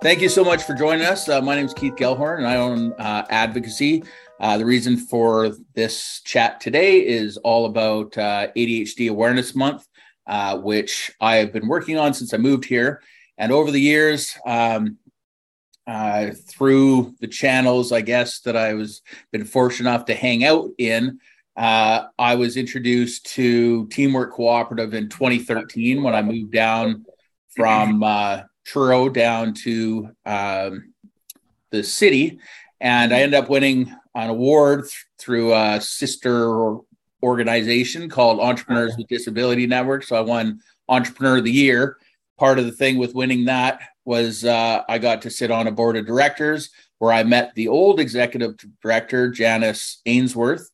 Thank you so much for joining us. Uh, my name is Keith Gelhorn, and I own uh, ADDvocacy. Uh, the reason for this chat today is all about uh, ADHD Awareness Month, uh, which I have been working on since I moved here. And over the years, um, uh, through the channels, I guess that I was been fortunate enough to hang out in, I was introduced to Teamwork Cooperative in 2013 when I moved down from Truro down to um, the city, and I ended up winning an award th- through a sister organization called Entrepreneurs with Disability Network. So I won Entrepreneur of the Year. Part of the thing with winning that was uh, I got to sit on a board of directors where I met the old executive director, Janice Ainsworth.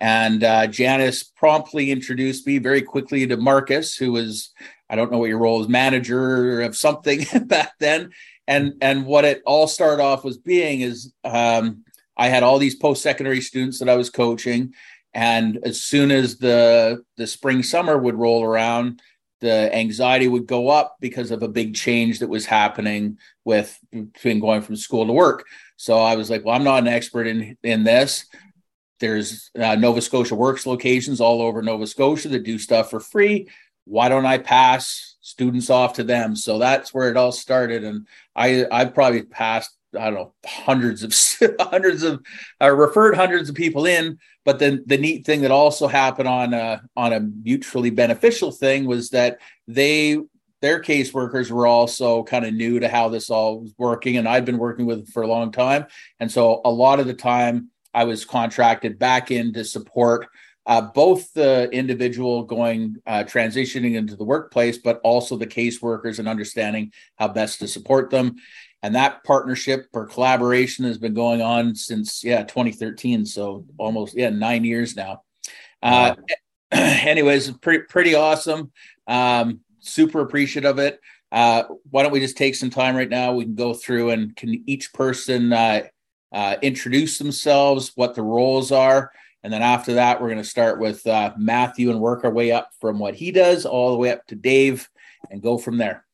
And uh, Janice promptly introduced me very quickly to Marcus, who was I don't know what your role is, manager of something back then. And and what it all started off was being is um, I had all these post secondary students that I was coaching, and as soon as the the spring summer would roll around, the anxiety would go up because of a big change that was happening with between going from school to work. So I was like, well, I'm not an expert in in this. There's uh, Nova Scotia Works locations all over Nova Scotia that do stuff for free why don't I pass students off to them? So that's where it all started. And I I've probably passed I don't know hundreds of hundreds of uh, referred hundreds of people in. But then the neat thing that also happened on a, on a mutually beneficial thing was that they their caseworkers were also kind of new to how this all was working, and I'd been working with for a long time. And so a lot of the time I was contracted back in to support uh, both the individual going uh, transitioning into the workplace, but also the caseworkers and understanding how best to support them. And that partnership or collaboration has been going on since yeah 2013, so almost yeah nine years now. Uh, anyways, pretty pretty awesome. Um, super appreciative of it. Uh, why don't we just take some time right now? We can go through and can each person uh, uh, introduce themselves, what the roles are, and then after that, we're going to start with uh, Matthew and work our way up from what he does all the way up to Dave and go from there.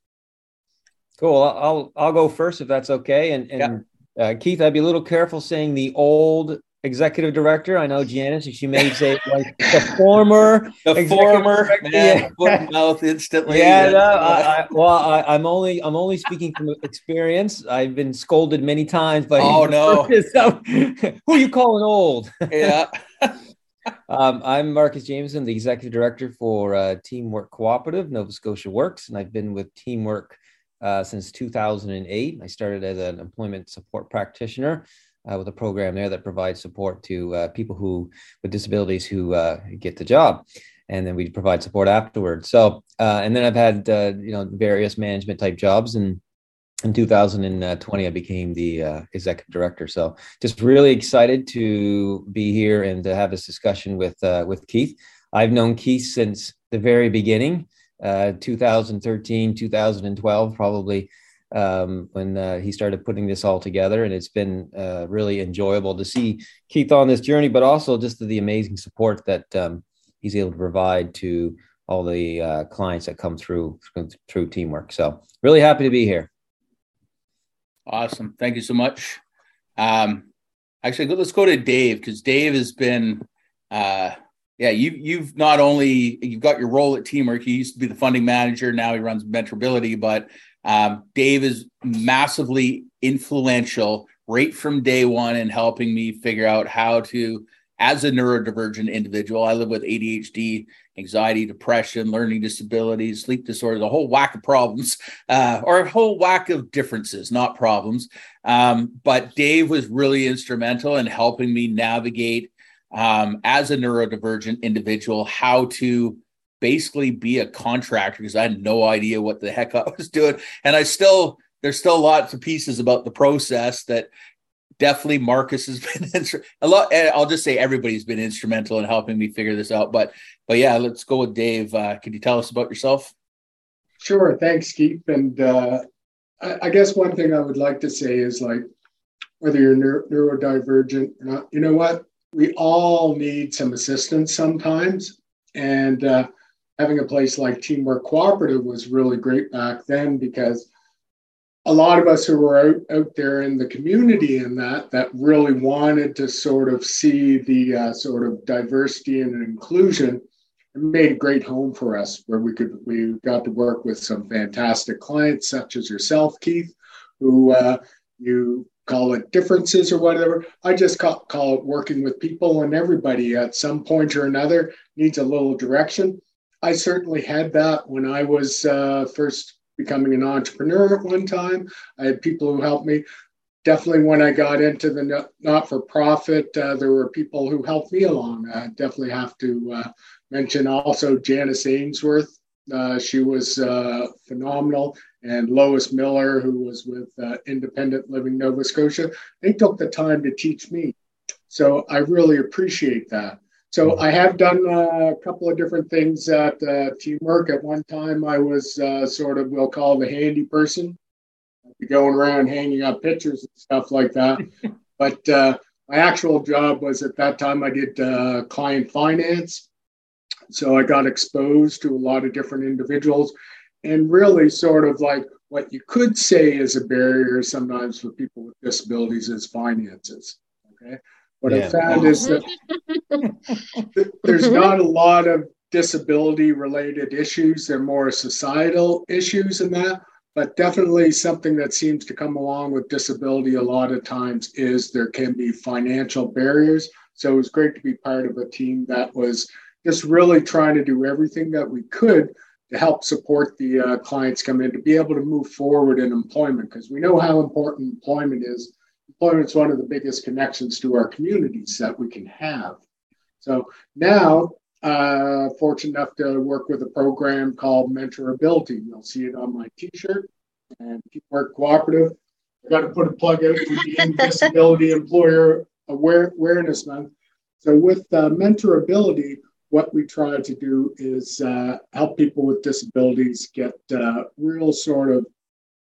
Cool. I'll I'll go first if that's okay. And and yeah. uh, Keith, I'd be a little careful saying the old executive director. I know Janice, she may say like the former, the former man, yeah. mouth instantly. Yeah, no, I, I, well, I, am only I'm only speaking from experience. I've been scolded many times by. Oh no! So, who are you calling old? Yeah. um, I'm Marcus Jamieson, the executive director for uh, Teamwork Cooperative, Nova Scotia Works, and I've been with Teamwork uh, since 2008. I started as an employment support practitioner uh, with a program there that provides support to uh, people who with disabilities who uh, get the job, and then we provide support afterwards. So, uh, and then I've had uh, you know various management type jobs, and in 2020 I became the uh, executive director. So, just really excited to be here and to have this discussion with with Keith. I've known Keith since the very beginning, 2013, 2012, probably um, when uh, he started putting this all together. And it's been uh, really enjoyable to see Keith on this journey, but also just the amazing support that um, he's able to provide to all the uh, clients that come through through teamwork. So really happy to be here. Awesome. Thank you so much. Um, actually, let's go to Dave because Dave has been, uh, yeah, you you've not only you've got your role at Teamwork. He used to be the funding manager. Now he runs Mentorability, but um, Dave is massively influential right from day one in helping me figure out how to, as a neurodivergent individual, I live with ADHD, anxiety, depression, learning disabilities, sleep disorders, a whole whack of problems, uh, or a whole whack of differences, not problems. Um, but Dave was really instrumental in helping me navigate um, as a neurodivergent individual how to basically be a contractor because I had no idea what the heck I was doing. And I still, there's still lots of pieces about the process that definitely Marcus has been a lot. I'll just say everybody's been instrumental in helping me figure this out. But, but yeah, let's go with Dave. Uh, you tell us about yourself? Sure. Thanks, Keith. And uh, I, I, guess one thing I would like to say is like, whether you're neuro- neurodivergent or not, you know what? We all need some assistance sometimes. And uh, having a place like Teamwork Cooperative was really great back then because a lot of us who were out, out there in the community and that that really wanted to sort of see the uh, sort of diversity and inclusion it made a great home for us where we could we got to work with some fantastic clients such as yourself keith who uh, you call it differences or whatever. I just call, call it working with people and everybody at some point or another needs a little direction i certainly had that when i was uh, first becoming an entrepreneur at one time. I had people who helped me. Definitely, when I got into the not for profit, uh, there were people who helped me along. I definitely have to uh, mention also Janice Ainsworth. Uh, she was uh, phenomenal. And Lois Miller, who was with uh, Independent Living Nova Scotia, they took the time to teach me. So I really appreciate that. So I have done uh, a couple of different things at uh, teamwork. At one time, I was uh, sort of we'll call the handy person, going around hanging up pictures and stuff like that. but uh, my actual job was at that time I did uh, client finance, so I got exposed to a lot of different individuals, and really sort of like what you could say is a barrier sometimes for people with disabilities is finances. Okay what yeah. I found is that there's not a lot of disability related issues. They're more societal issues in that. But definitely something that seems to come along with disability a lot of times is there can be financial barriers. So it was great to be part of a team that was just really trying to do everything that we could to help support the uh, clients come in to be able to move forward in employment because we know how important employment is employment is one of the biggest connections to our communities that we can have. So now, uh, fortunate enough to work with a program called Mentorability. You'll see it on my T-shirt and Teamwork Cooperative. I got to put a plug out for the Disability Employer Aware- Awareness Month. So with uh, Mentorability, what we try to do is uh, help people with disabilities get uh, real sort of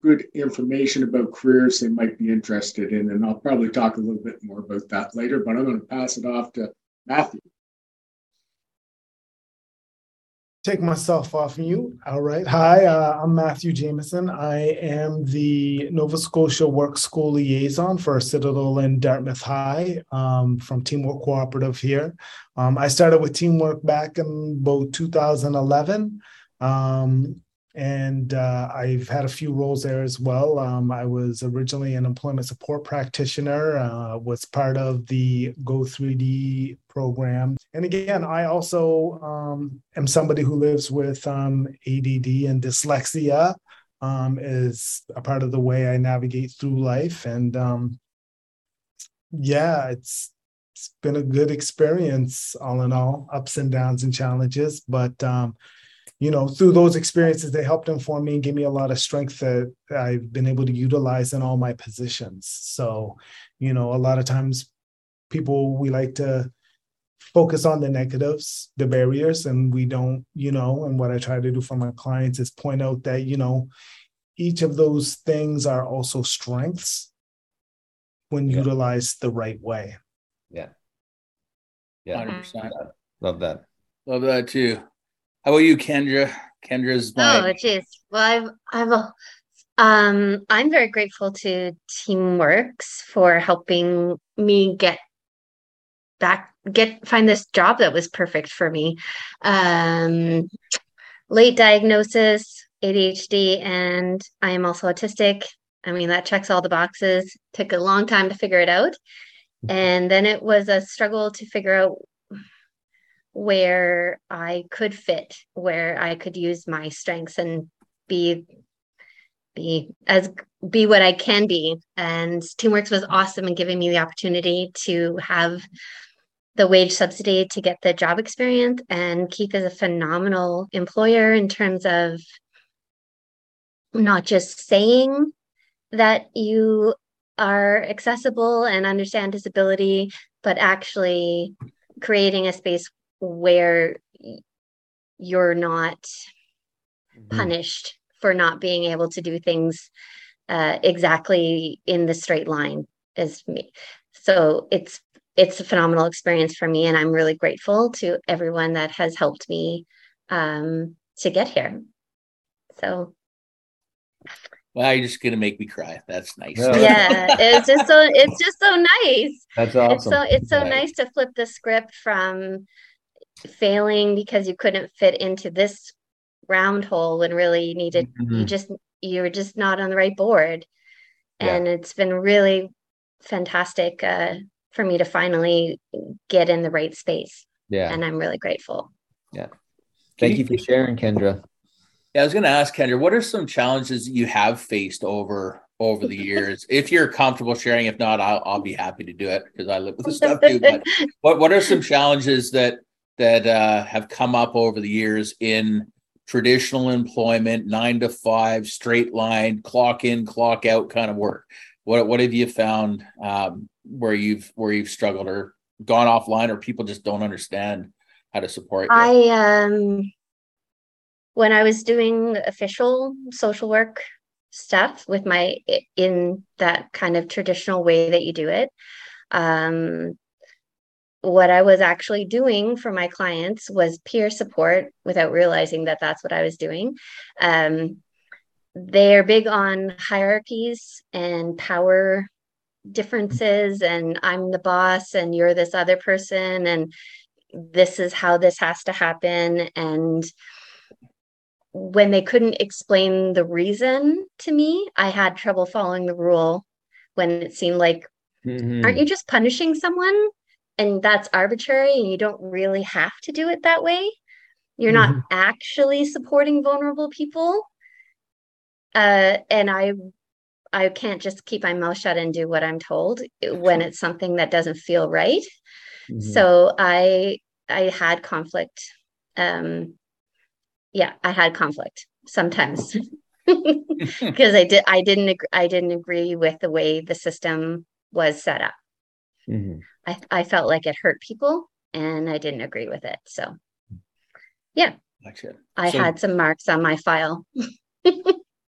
good information about careers they might be interested in. And I'll probably talk a little bit more about that later, but I'm going to pass it off to Matthew. Take myself off mute. All right. Hi, uh, I'm Matthew Jamieson. I am the Nova Scotia Work School liaison for Citadel and Dartmouth High um, from Teamwork Cooperative here. Um, I started with Teamwork back in about 2011. Um, and uh, I've had a few roles there as well. Um, I was originally an employment support practitioner, uh, was part of the Go 3D program, and again, I also um, am somebody who lives with um, ADD and dyslexia. Um, is a part of the way I navigate through life, and um, yeah, it's it's been a good experience all in all, ups and downs and challenges, but um, you know, through those experiences, they helped inform me and give me a lot of strength that I've been able to utilize in all my positions. So, you know, a lot of times people, we like to focus on the negatives, the barriers, and we don't, you know, and what I try to do for my clients is point out that, you know, each of those things are also strengths when yeah. utilized the right way. Yeah. Yeah. 100%. Love that. Love that too. How about you, Kendra? Kendra's my. Oh, jeez. Well, I've, I've, um, I'm very grateful to Teamworks for helping me get back, get find this job that was perfect for me. Um, late diagnosis, ADHD, and I am also autistic. I mean, that checks all the boxes. Took a long time to figure it out. And then it was a struggle to figure out where I could fit, where I could use my strengths and be be as be what I can be. And Teamworks was awesome in giving me the opportunity to have the wage subsidy to get the job experience. And Keith is a phenomenal employer in terms of not just saying that you are accessible and understand disability, but actually creating a space where you're not mm-hmm. punished for not being able to do things uh, exactly in the straight line as me. So it's it's a phenomenal experience for me, and I'm really grateful to everyone that has helped me um, to get here. So Well, you're just gonna make me cry. That's nice. Yeah, it's just so it's just so nice. That's awesome. It's so it's so Yeah. nice to flip the script from failing because you couldn't fit into this round hole when really you needed you Mhm. just you were just not on the right board. Yeah. And it's been really fantastic uh, for me to finally get in the right space. Yeah. And I'm really grateful. Yeah thank you for sharing, Kendra. Yeah, I was going to ask Kendra, what are some challenges you have faced over over the years? if you're comfortable sharing, if not, I'll, I'll be happy to do it because I live with this stuff too. But what what are some challenges that that uh, have come up over the years in traditional employment, nine to five, straight line, clock in, clock out kind of work? What what have you found um, where you've where you've struggled or gone offline, or people just don't understand how to support you? I um when I was doing official social work stuff with my in that kind of traditional way that you do it, um what I was actually doing for my clients was peer support without realizing that that's what I was doing. Um, they're big on hierarchies and power differences, and I'm the boss, and you're this other person, and this is how this has to happen. And when they couldn't explain the reason to me, I had trouble following the rule when it seemed like, Mhm. aren't you just punishing someone? And that's arbitrary, and you don't really have to do it that way. You're not actually supporting vulnerable people. Uh, and I I can't just keep my mouth shut and do what I'm told when it's something that doesn't feel right. Mhm. So I I had conflict. Um, yeah, I had conflict sometimes because I did I didn't ag- I didn't agree with the way the system was set up. Mhm. I I felt like it hurt people, and I didn't agree with it. So Gotcha. I So- had some marks on my file.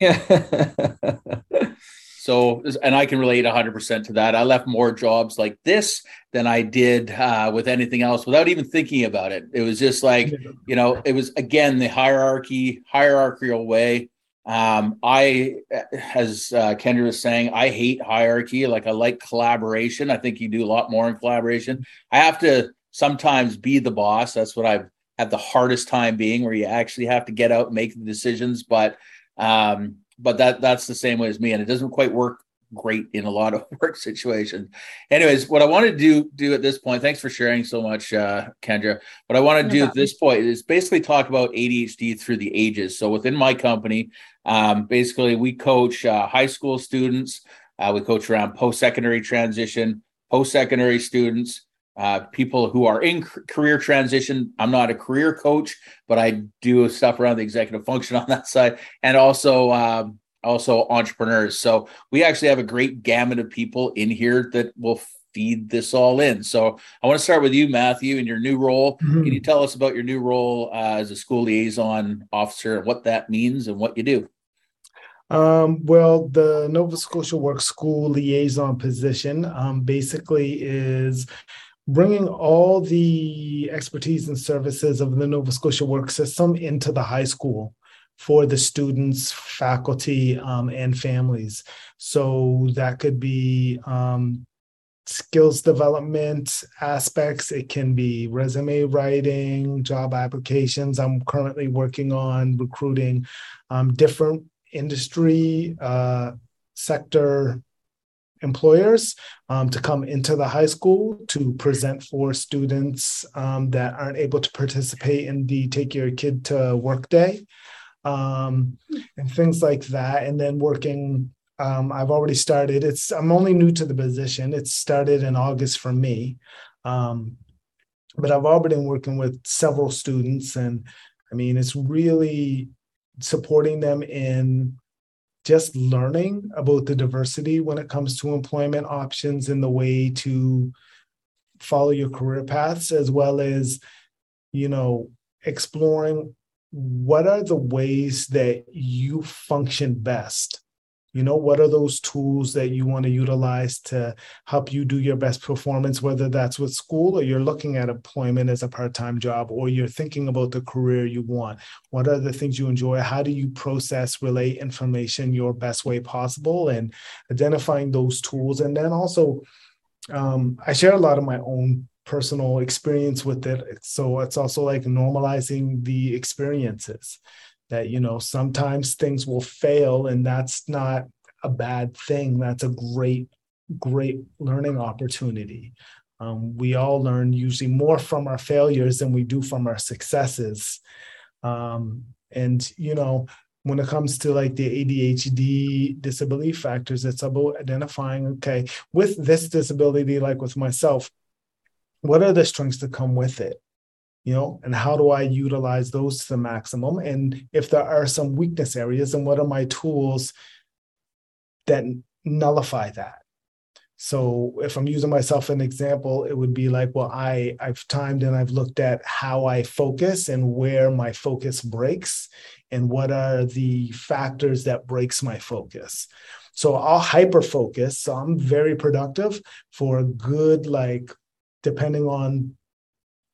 Yeah. So, and I can relate 100% to that. I left more jobs like this than I did uh, with anything else without even thinking about it. It was just like, you know, it was again the hierarchy, hierarchical way. Um, I, as uh, Kendra was saying, I hate hierarchy. Like I like collaboration. I think you do a lot more in collaboration. I have to sometimes be the boss. That's what I've had the hardest time being, where you actually have to get out and make the decisions. But um, but that that's the same way as me, and it doesn't quite work great in a lot of work situations. Anyways, what I want to do do at this point, thanks for sharing so much, uh, Kendra. What I want to No do at this point is basically talk about ADHD through the ages. So within my company, um, basically we coach uh, high school students. Uh, we coach around post secondary transition, post secondary students. Uh, people who are in career transition. I'm not a career coach, but I do stuff around the executive function on that side, and also um, also entrepreneurs. So we actually have a great gamut of people in here that will feed this all in. So I want to start with you, Matthew, in your new role. Mhm. Can you tell us about your new role uh, as a school liaison officer and what that means and what you do? Um, well, the Nova Scotia Work School liaison position um, basically is bringing all the expertise and services of the Nova Scotia Work System into the high school for the students, faculty, um, and families. So that could be um, skills development aspects. It can be resume writing, job applications. I'm currently working on recruiting um, different industry uh, sector employers um, to come into the high school to present for students um, that aren't able to participate in the take your kid to work day um, and things like that. And then working um, i've already started. It's i'm only new to the position. It started in august for me. Um, but i've already been working with several students. And i mean it's really supporting them in just learning about the diversity when it comes to employment options and the way to follow your career paths as well as you know exploring what are the ways that you function best? You know what are those tools that you want to utilize to help you do your best performance whether that's with school or you're looking at employment as a part-time job or you're thinking about the career you want? What are the things you enjoy? How do you process relay information your best way possible and identifying those tools? And then also um, i share a lot of my own personal experience with it. So it's also like normalizing the experiences that you know sometimes things will fail and that's not a bad thing. That's a great great learning opportunity. Um, we all learn usually more from our failures than we do from our successes. Um, and you know when it comes to like the adhd disability factors it's about identifying okay with this disability like with myself what are the strengths that come with it you know and how do i utilize those to the maximum? And if there are some weakness areas and what are my tools that nullify that? So if i'm using myself an example it would be like well i i've timed and i've looked at how i focus and where my focus breaks and what are the factors that breaks my focus. So i'll hyper focus so i'm very productive for a good like depending on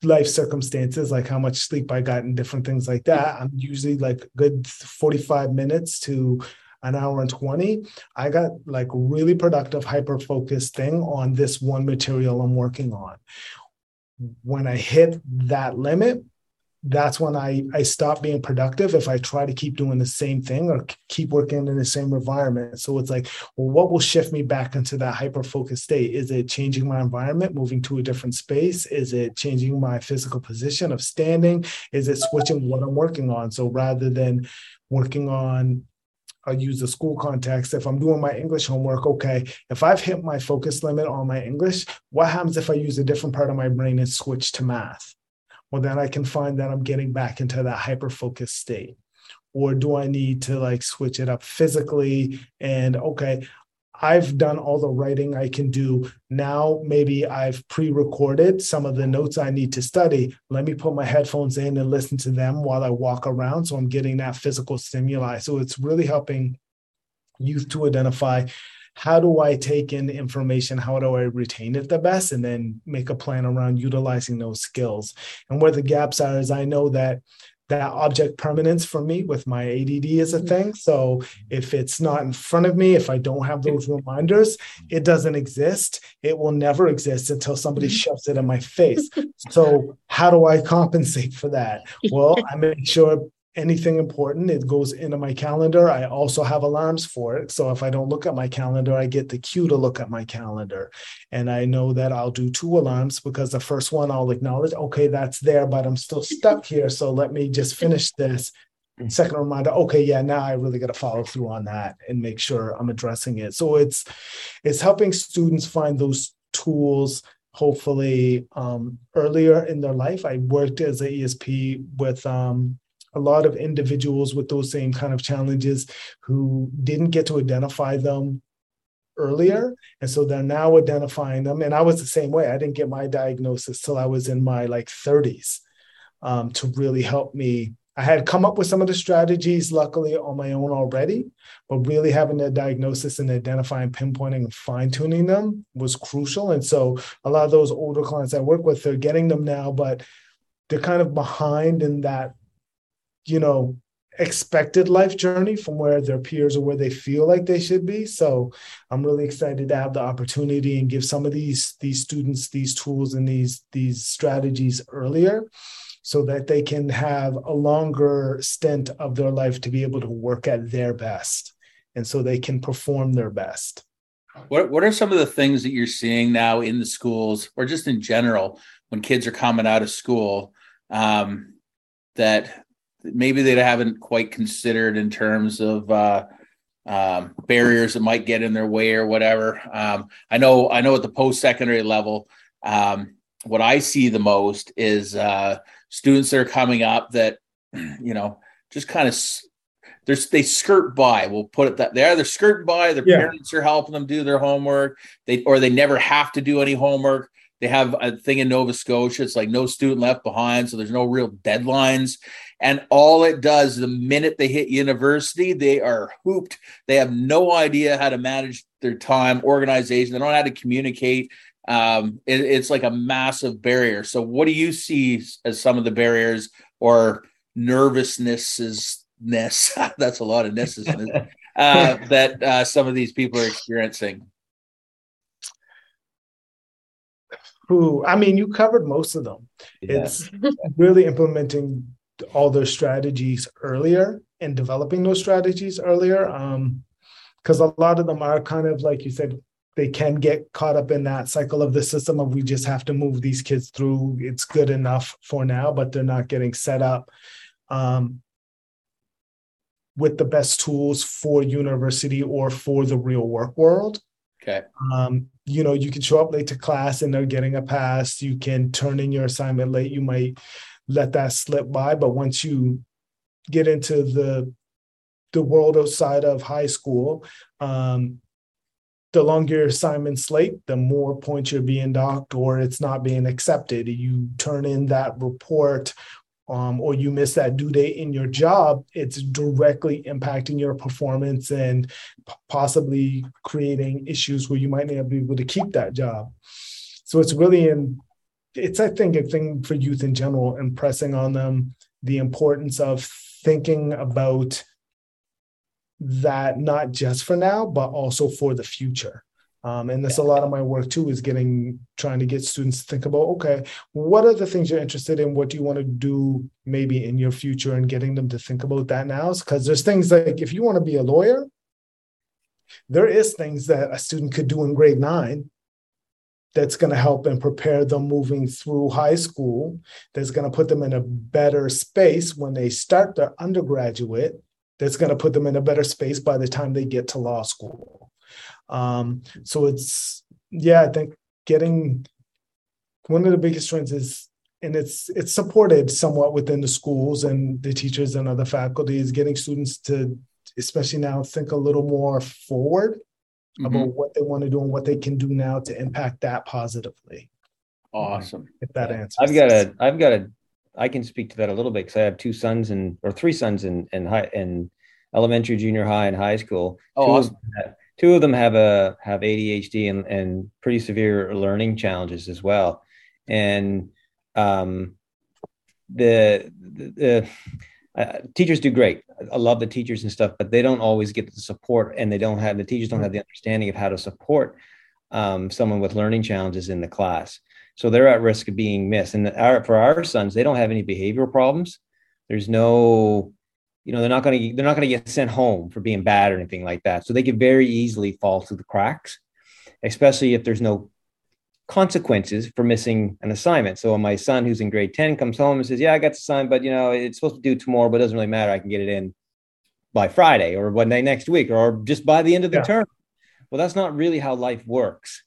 life circumstances, like how much sleep I got and different things like that. I'm usually like good 45 minutes to an hour and 20. I got like really productive, hyper focused thing on this one material I'm working on. When I hit that limit, that's when I, I stop being productive if I try to keep doing the same thing or keep working in the same environment. So it's like, well, what will shift me back into that hyper focused state? Is it changing my environment, moving to a different space? Is it changing my physical position of standing? Is it switching what I'm working on? So rather than working on I'll use the school context. If I'm doing my English homework, okay, if I've hit my focus limit on my English, what happens if I use a different part of my brain and switch to math? Well then i can find that i'm getting back into that hyper focused state or do i need to like switch it up physically and okay I've done all the writing I can do. Now, maybe I've pre recorded some of the notes I need to study. Let me put my headphones in and listen to them while I walk around. So I'm getting that physical stimuli. So it's really helping youth to identify how do I take in information? How do I retain it the best? And then make a plan around utilizing those skills. And where the gaps are is I know that that object permanence for me with my ADD is a thing. So if it's not in front of me, if I don't have those reminders, it doesn't exist. It will never exist until somebody mm-hmm. shoves it in my face. So how do I compensate for that? Well, I make sure anything important, it goes into my calendar. I also have alarms for it. So if I don't look at my calendar, I get the cue to look at my calendar. And I know that I'll do two alarms because the first one I'll acknowledge, okay, that's there, but I'm still stuck here. So let me just finish this. Second reminder, okay, yeah, now I really got to follow through on that and make sure I'm addressing it. So it's it's helping students find those tools hopefully um, earlier in their life. I worked as a ESP with um, a lot of individuals with those same kind of challenges who didn't get to identify them earlier. And so they're now identifying them. And i was the same way. I didn't get my diagnosis till i was in my like 30s um, to really help me. I had come up with some of the strategies luckily on my own already but really having the diagnosis and identifying pinpointing and fine-tuning them was crucial. And so a lot of those older clients i work with they're getting them now but they're kind of behind in that you know expected life journey from where their peers or where they feel like they should be. So i'm really excited to have the opportunity and give some of these these students these tools and these these strategies earlier so that they can have a longer stint of their life to be able to work at their best and so they can perform their best. What, what are some of the things that you're seeing now in the schools or just in general when kids are coming out of school um, that maybe they haven't quite considered in terms of uh, um, barriers that might get in their way or whatever. Um, I know, I know at the post secondary level, um, what I see the most is uh, students that are coming up that, you know, just kind of there's they skirt by. We'll put it that they either skirt by. Their yeah. parents are helping them do their homework. They or they never have to do any homework they have a thing in Nova Scotia. It's like no student left behind, so there's no real deadlines. And all it does, the minute they hit university, they are hooped. They have no idea how to manage their time, organization. They don't know how to communicate. Um, it, it's like a massive barrier. So, what do you see as some of the barriers or nervousness? That's a lot of nesses uh, that uh, some of these people are experiencing. Who I mean, you covered most of them. Yeah. It's really implementing all their strategies earlier and developing those strategies earlier. Um, because a lot of them are kind of like you said, they can get caught up in that cycle of the system of we just have to move these kids through. It's good enough for now, but they're not getting set up um, with the best tools for university or for the real work world. Okay. Um, you know, you can show up late to class and they're getting a pass. You can turn in your assignment late. You might let that slip by, but once you get into the the world outside of high school, um, the longer your assignment slate, the more points you're being docked or it's not being accepted. You turn in that report um, or you miss that due date in your job, it's directly impacting your performance and p- possibly creating issues where you might not be able to keep that job. So it's really in, it's, I think, a thing for youth in general, impressing on them the importance of thinking about that not just for now, but also for the future. Um, and that's a lot of my work too is getting trying to get students to think about okay what are the things you're interested in? What do you want to do maybe in your future and getting them to think about that now? Because there's things like if you want to be a lawyer there is things that a student could do in grade nine that's going to help and prepare them moving through high school that's going to put them in a better space when they start their undergraduate that's going to put them in a better space by the time they get to law school. Um, so it's yeah, I think getting one of the biggest trends is and it's it's supported somewhat within the schools and the teachers and other faculties getting students to especially now think a little more forward mm-hmm. about what they want to do and what they can do now to impact that positively awesome if that answers i've got a i've got a i can speak to that a little bit because i have two sons and or three sons in in high in elementary junior high and high school oh, awesome two of them have a have ADHD and, and pretty severe learning challenges as well. And um, the the, the uh, teachers do great. I love the teachers and stuff, but they don't always get the support, and they don't have the teachers don't have the understanding of how to support um, someone with learning challenges in the class. So they're at risk of being missed. And our, for our sons, they don't have any behavioral problems. There's no you know they're not going to they're not going to get sent home for being bad or anything like that so they could very easily fall through the cracks especially if there's no consequences for missing an assignment. So my son who's in grade 10 comes home and says yeah i got the assignment but you know it's supposed to do tomorrow but it doesn't really matter. I can get it in by friday or one day next week or just by the end of the yeah. term. Well that's not really how life works.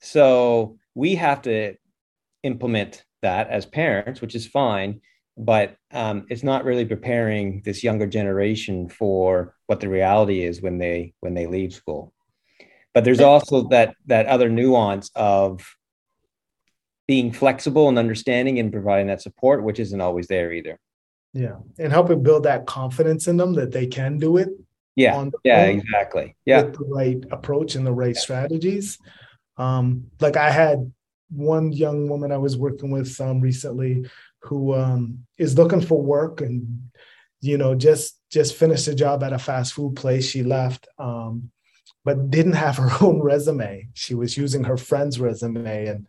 So we have to implement that as parents which is fine but um, it's not really preparing this younger generation for what the reality is when they when they leave school but there's also that that other nuance of being flexible and understanding and providing that support which isn't always there either. Yeah. And helping build that confidence in them that they can do it yeah. yeah exactly. yeah. with the right approach and the right strategies. Um like i had one young woman i was working with um recently who um, is looking for work and you know just just finished a job at a fast food place. She left um, but didn't have her own resume. She was using her friend's resume and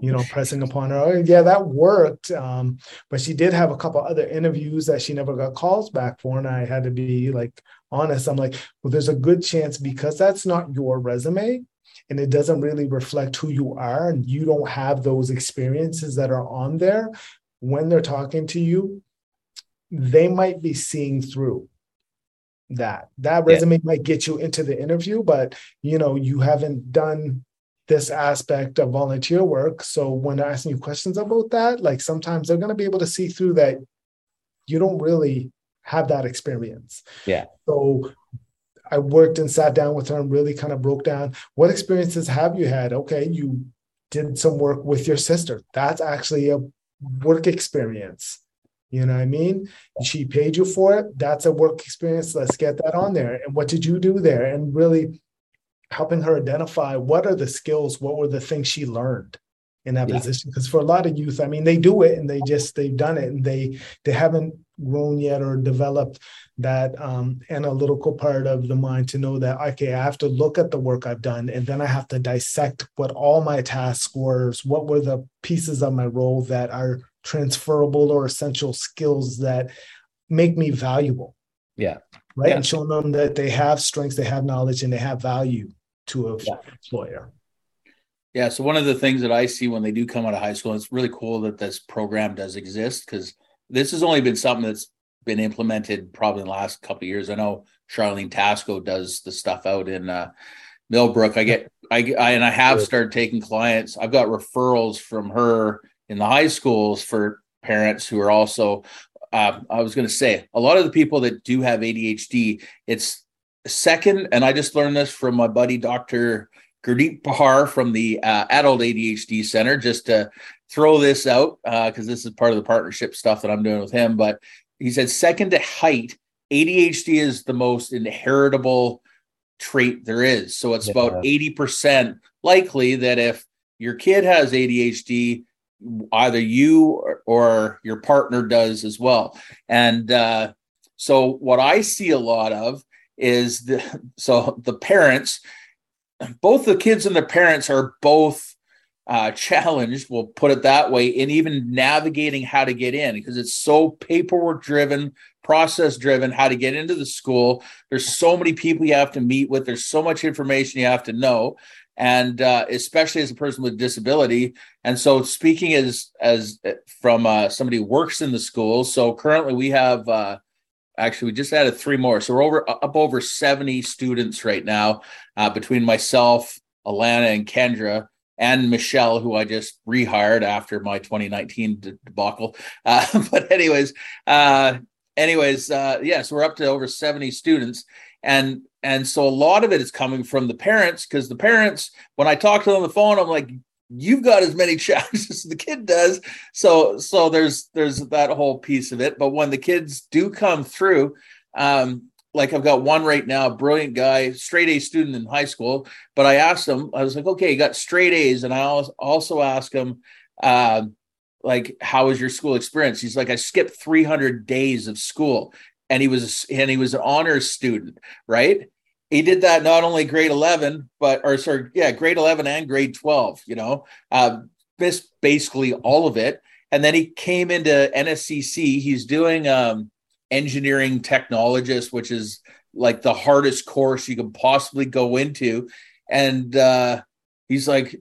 you know pressing upon her oh, yeah that worked. Um, but she did have a couple other interviews that she never got calls back for and i had to be like honest. I'm like well there's a good chance because that's not your resume and it doesn't really reflect who you are and you don't have those experiences that are on there when they're talking to you, they might be seeing through that. That resume yeah. might get you into the interview, but you know, you haven't done this aspect of volunteer work. So when they're asking you questions about that, like sometimes they're gonna be able to see through that you don't really have that experience. Yeah. So I worked and sat down with her and really kind of broke down what experiences have you had? Okay, you did some work with your sister. That's actually a work experience. You know what I mean? She paid you for it. That's a work experience. Let's get that on there. And what did you do there? And really helping her identify what are the skills, what were the things she learned in that yeah. position. Because for a lot of youth, I mean, they do it and they just they've done it and they they haven't grown yet or developed that um, analytical part of the mind to know that okay i have to look at the work i've done and then i have to dissect what all my tasks were what were the pieces of my role that are transferable or essential skills that make me valuable yeah right yeah. and showing them that they have strengths they have knowledge and they have value to a yeah. employer yeah so one of the things that i see when they do come out of high school it's really cool that this program does exist because this has only been something that's been implemented probably in the last couple years. I know Charlene Tasco does the stuff out in uh, Millbrook. I get I, I and I have started taking clients. I've got referrals from her in the high schools for parents who are also. Uh, I was going to say a lot of the people that do have ADHD. It's second, and I just learned this from my buddy Doctor Gurdeep Pahar from the uh, Adult ADHD Center. Just to throw this out because uh, this is part of the partnership stuff that I'm doing with him. But he said, second to height, ADHD is the most inheritable trait there is. So it's yeah. about 80% likely that if your kid has ADHD, either you or, or your partner does as well. And uh, so what I see a lot of is the so the parents, both the kids and the parents are both uh, challenged, we'll put it that way, in even navigating how to get in because it's so paperwork driven, process driven, how to get into the school. There's so many people you have to meet with, there's so much information you have to know. And uh, especially as a person with disability, and so speaking as as uh, from uh, somebody works in the school. So currently we have uh, actually we just added three more, so we're over up over seventy students right now uh, between myself, Alana, and Kendra and Michelle, who I just rehired after my 2019 debacle. Uh, but anyways, uh, anyways, uh, yes, yeah, so we're up to over 70 students, and and so a lot of it is coming from the parents because the parents, when I talk to them on the phone, I'm like, you've got as many challenges as the kid does. So so there's there's that whole piece of it. But when the kids do come through, um, like I've got one right now, brilliant guy, straight A student in high school. But I asked him, I was like, okay, you got straight A's, and I also asked him, uh, like, how was your school experience? He's like, I skipped 300 days of school, and he was and he was an honors student, right? He did that not only grade 11, but or sorry, yeah, grade 11 and grade 12. You know, uh, missed basically all of it, and then he came into NSCC. He's doing um, engineering technologist, which is like the hardest course you could possibly go into. And uh, he's like,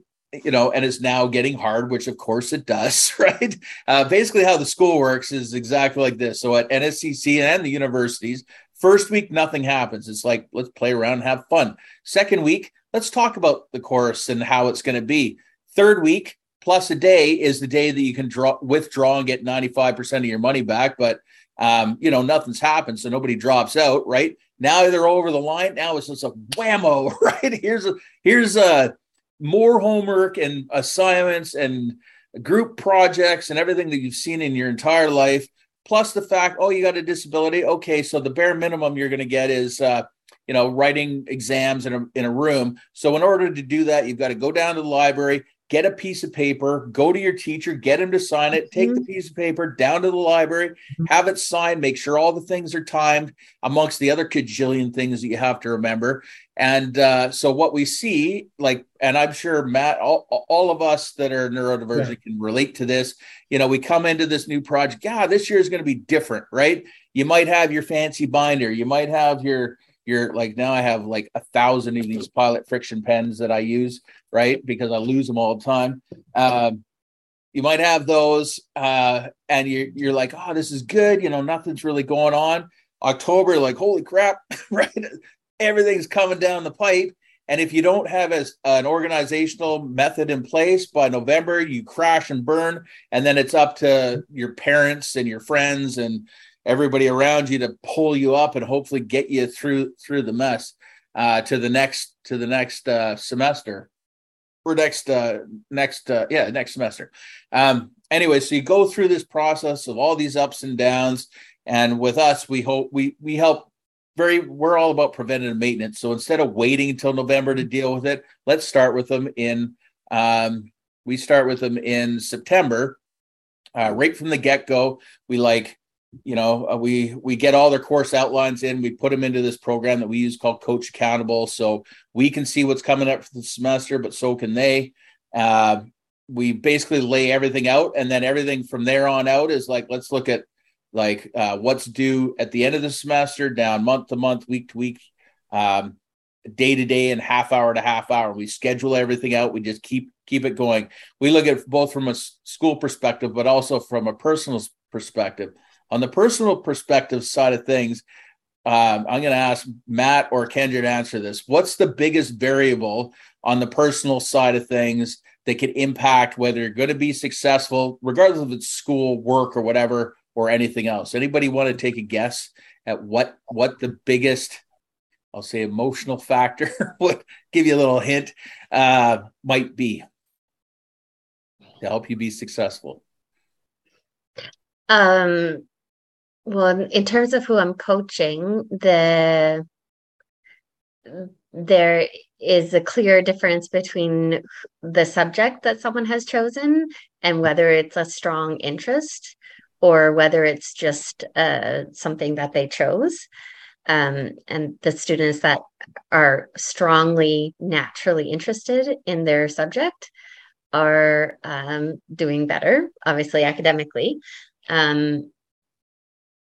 you know, and it's now getting hard, which of course it does, right? Uh, basically, how the school works is exactly like this. So at NSCC and the universities, first week, nothing happens. It's like, let's play around and have fun. Second week, let's talk about the course and how it's going to be. Third week, plus a day is the day that you can draw withdraw and get 95% of your money back. But um, you know, nothing's happened, so nobody drops out, right? Now they're over the line. Now it's just a whammo, right? Here's a here's a more homework and assignments and group projects and everything that you've seen in your entire life, plus the fact, oh, you got a disability. Okay, so the bare minimum you're going to get is, uh, you know, writing exams in a in a room. So in order to do that, you've got to go down to the library, get a piece of paper, go to your teacher, get him to sign it, take mm-hmm. the piece of paper down to the library, mm-hmm. have it signed, make sure all the things are timed amongst the other cajillion things that you have to remember. And uh, so what we see, like, and I'm sure Matt, all, all of us that are neurodivergent yeah. can relate to this. You know, we come into this new project. Yeah, this year is going to be different, right? You might have your fancy binder, you might have your your like now I have like a thousand of these pilot FriXion pens that I use right? Because I lose them all the time. Um, you might have those, uh, and you're you're like, oh, this is good. You know, nothing's really going on. October, like, holy crap, right? Everything's coming down the pipe. And if you don't have as an organizational method in place by November, you crash and burn. And then it's up to your parents and your friends and everybody around you to pull you up and hopefully get you through through the mess uh, to the next to the next uh, semester. or next uh next uh yeah next semester um anyway so you go through this process of all these ups and downs and with us we hope we we help very we're all about preventative maintenance. So instead of waiting until november to deal with it let's start with them in um we start with them in september. Uh, right from the get-go we like you know uh, we we get all their course outlines in we put them into this program that we use called CoachAccountable. So we can see what's coming up for the semester but so can they. Uh, we basically lay everything out and then everything from there on out is like let's look at like uh, what's due at the end of the semester down month to month week to week um, day to day and half hour to half hour. We schedule everything out. We just keep keep it going. We look at both from a school perspective but also from a personal perspective. On the personal perspective side of things um, i'm going to ask matt or kendra to answer this. What's the biggest variable on the personal side of things that could impact whether you're going to be successful regardless of it's school work or whatever or anything else anybody want to take a guess at what what the biggest I'll say emotional factor would give you a little hint uh, might be to help you be successful. Um, well, in terms of who I'm coaching, the there is a clear difference between the subject that someone has chosen and whether it's a strong interest or whether it's just uh, something that they chose um, and the students that are strongly naturally interested in their subject are um, doing better, obviously academically. Um,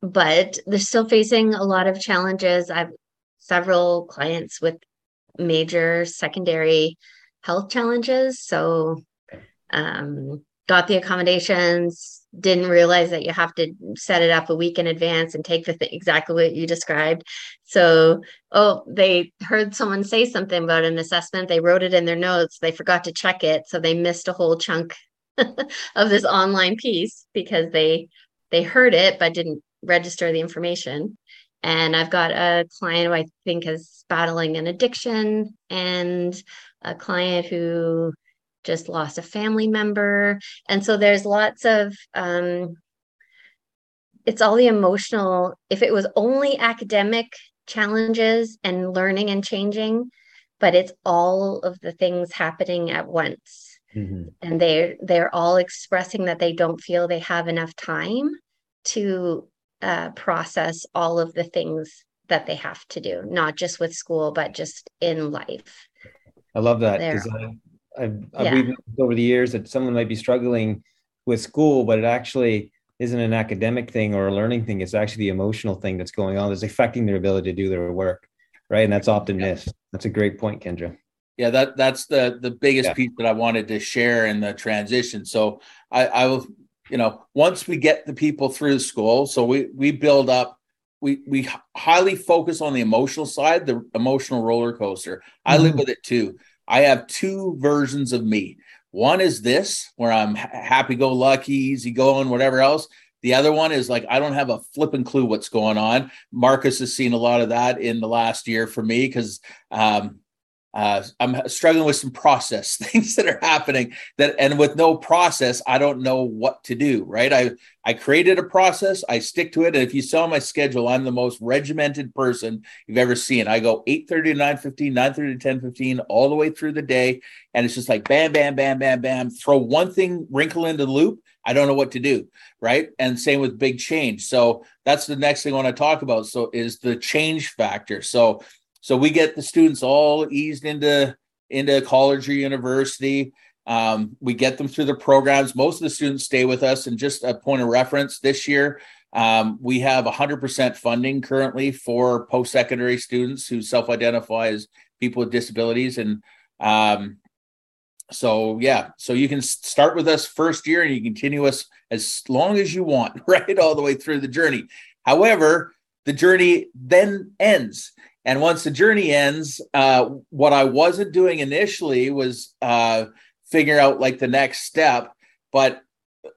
but they're still facing a lot of challenges. I've several clients with major secondary health challenges. So, um, got the accommodations, didn't realize that you have to set it up a week in advance and take the th- exactly what you described. So, oh, they heard someone say something about an assessment, they wrote it in their notes, they forgot to check it, so they missed a whole chunk of this online piece because they they heard it but didn't register the information. And I've got a client who I think is battling an addiction and a client who just lost a family member. And so there's lots of, um, it's all the emotional. If it was only academic challenges and learning and changing, but it's all of the things happening at once. Mm-hmm. And they're they're all expressing that they don't feel they have enough time to uh, process all of the things that they have to do, not just with school, but just in life. I love that because I've, I've yeah. over the years that someone might be struggling with school, but it actually isn't an academic thing or a learning thing. It's actually the emotional thing that's going on that's affecting their ability to do their work. Right. And that's often missed. That's a great point, Kendra. Yeah, that that's the the biggest yeah. piece that I wanted to share in the transition. So I, I will, you know, once we get the people through school, so we we build up we we highly focus on the emotional side, the emotional roller coaster. I mm-hmm. live with it too. I have two versions of me. One is this, where I'm happy go lucky, easy going, whatever else. The other one is like, I don't have a flipping clue what's going on. Marcus has seen a lot of that in the last year for me because um, uh, I'm struggling with some process things that are happening that, and with no process, I don't know what to do. Right? I I created a process, I stick to it, and if you saw my schedule, I'm the most regimented person you've ever seen. I go 8:30 to 9:15, 9:30 to 10:15, all the way through the day, and it's just like bam, bam, bam, bam, bam. Throw one thing, wrinkle into the loop. I don't know what to do. Right. And same with big change. So that's the next thing I want to talk about. So is the change factor. So so we get the students all eased into into college or university. Um, we get them through the programs. Most of the students stay with us. And just a point of reference, this year um, we have 100% funding currently for post secondary students who self identify as people with disabilities. And um, so, yeah, so you can start with us first year and you continue us as long as you want, right? All the way through the journey. However, the journey then ends and once the journey ends, uh, what I wasn't doing initially was uh, figure out like the next step. But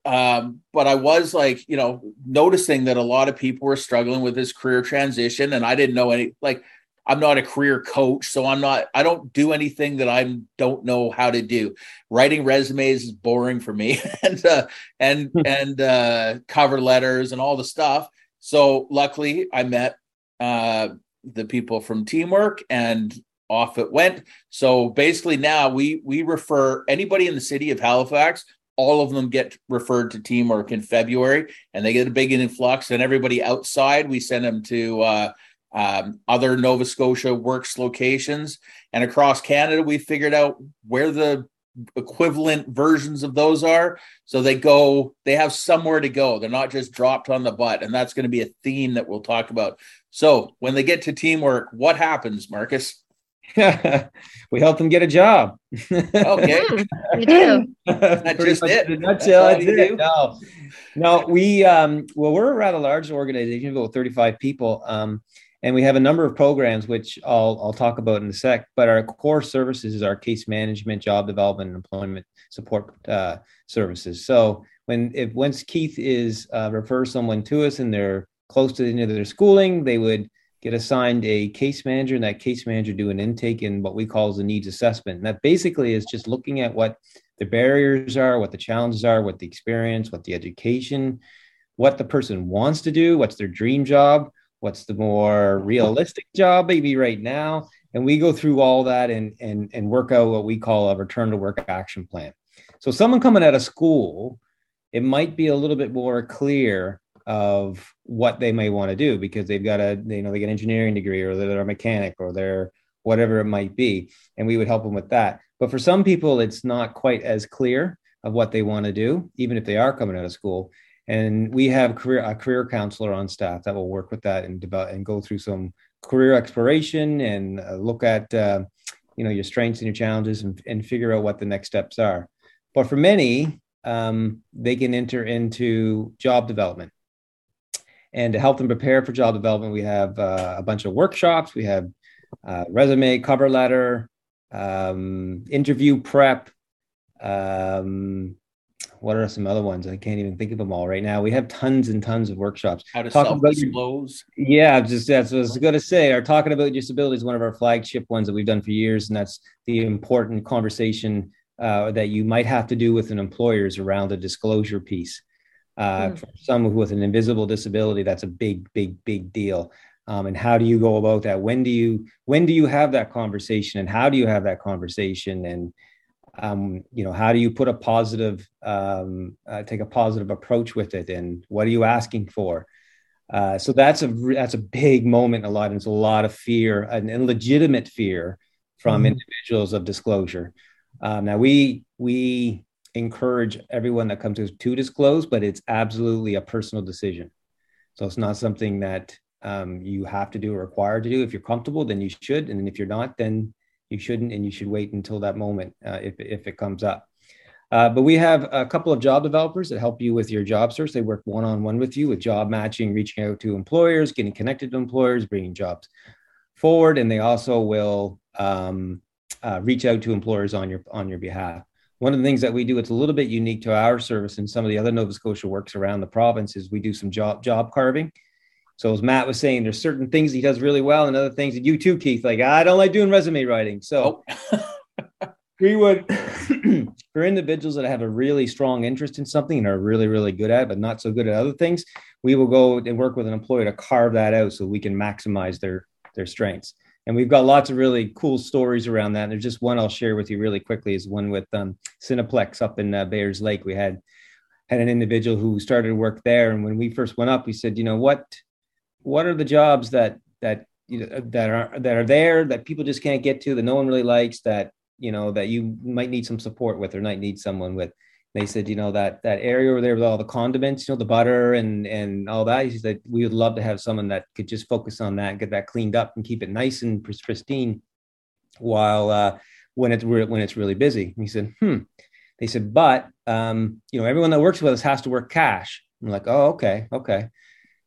um, but I was like, you know, noticing that a lot of people were struggling with this career transition, and I didn't know any like I'm not a career coach, so I'm not. I don't do anything that I don't know how to do. Writing resumes is boring for me, and uh, and hmm. and uh, cover letters and all the stuff. So luckily, I met uh, the people from Teamwork, and off it went. So basically, now we we refer anybody in the city of Halifax all of them get referred to teamwork in February and they get a big influx. And everybody outside, we send them to uh, um, other Nova Scotia works locations. And across Canada, we figured out where the equivalent versions of those are. So they go, they have somewhere to go. They're not just dropped on the butt. And that's going to be a theme that we'll talk about. So when they get to teamwork, what happens, Marcus? we help them get a job. okay. we do. That's just it. In nutshell, that's it. No. no, we um well, we're a rather large organization, about 35 people. Um, and we have a number of programs which I'll I'll talk about in a sec. But our core services is our case management, job development, and employment support uh, services. So when if once Keith is uh, refers someone to us and they're close to the end of their schooling, they would get assigned a case manager, and that case manager do an intake in what we call the needs assessment. And that basically is just looking at what the barriers are, what the challenges are, what the experience, what the education, what the person wants to do, what's their dream job, what's the more realistic job maybe right now. And we go through all that and and and work out what we call a return to work action plan. So someone coming out of school, it might be a little bit more clear of what they may want to do because they've got a you know they get an engineering degree or they're a mechanic or they're whatever it might be and we would help them with that. But for some people it's not quite as clear of what they want to do even if they are coming out of school. And we have career a career counselor on staff that will work with that and develop and go through some career exploration and uh, look at uh, you know your strengths and your challenges and, and figure out what the next steps are. But for many um, they can enter into job development and to help them prepare for job development, we have uh, a bunch of workshops. We have uh, resume, cover letter, um, interview prep. Um, what are some other ones? I can't even think of them all right now. We have tons and tons of workshops. How to self disclose. Yeah, just that's what I was going to say. Our talking about disability is one of our flagship ones that we've done for years, and that's the important conversation uh, that you might have to do with an employer is around the disclosure piece. Uh, mm. For someone with an invisible disability, that's a big, big, big deal. Um, and how do you go about that? When do you when do you have that conversation, and how do you have that conversation? And um, you know, how do you put a positive, um, uh, take a positive approach with it? And what are you asking for? Uh, so that's a that's a big moment a lot. And it's a lot of fear and, and legitimate fear from mm individuals of disclosure. Um, now we we encourage everyone that comes to to disclose, but it's absolutely a personal decision. So it's not something that um, you have to do or required to do. If you're comfortable, then you should, and if you're not, then you shouldn't, and you should wait until that moment uh, if if it comes up. Uh, but we have a couple of job developers that help you with your job search. They work one on one with you with job matching, reaching out to employers, getting connected to employers, bringing jobs forward, and they also will um, uh, reach out to employers on your on your behalf one of the things that we do it's a little bit unique to our service and some of the other nova scotia works around the province is we do some job job carving. So as matt was saying there's certain things he does really well and other things that you too keith like i don't like doing resume writing. So we would for individuals that have a really strong interest in something and are really really good at it, but not so good at other things we will go and work with an employer to carve that out so we can maximize their their strengths and we've got lots of really cool stories around that. And there's just one I'll share with you really quickly is one with um, Cineplex up in uh, Bayers Lake. We had had an individual who started work there, and when we first went up, we said, you know what, what are the jobs that that you know that are that are there that people just can't get to that no one really likes that you know that you might need some support with or might need someone with they said, you know, that that area over there with all the condiments, you know, the butter and and all that. He said we would love to have someone that could just focus on that, get that cleaned up, and keep it nice and pristine, while uh, when it's when it's really busy. he said, hmm. They said, but um, you know, everyone that works with us has to work cash. I'm like, oh, okay, okay.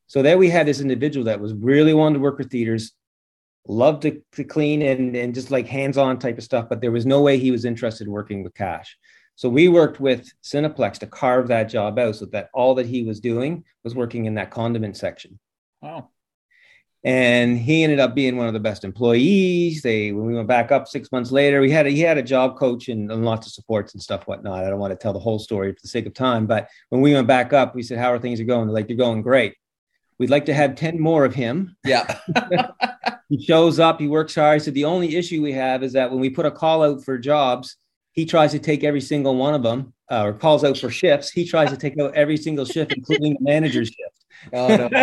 So there we had this individual that was really wanting to work with theaters, loved to, to clean and and just like hands-on type of stuff, but there was no way he was interested in working with cash. So we worked with Cineplex to carve that job out so that all that he was doing was working in that condiment section. Wow. and he ended up being one of the best employees. They when we went back up six months later, we had a, he had a job coach and, and, lots of supports and stuff whatnot. I don't want to tell the whole story for the sake of time, but when we went back up, we said, "How are things are going?" They're like, "They're going great." We'd like to have ten more of him. Yeah. he shows up. He works hard. So the only issue we have is that when we put a call out for jobs, he tries to take every single one of them, uh, or calls out for shifts. He tries to take out every single shift, including the manager's shift. Oh, no.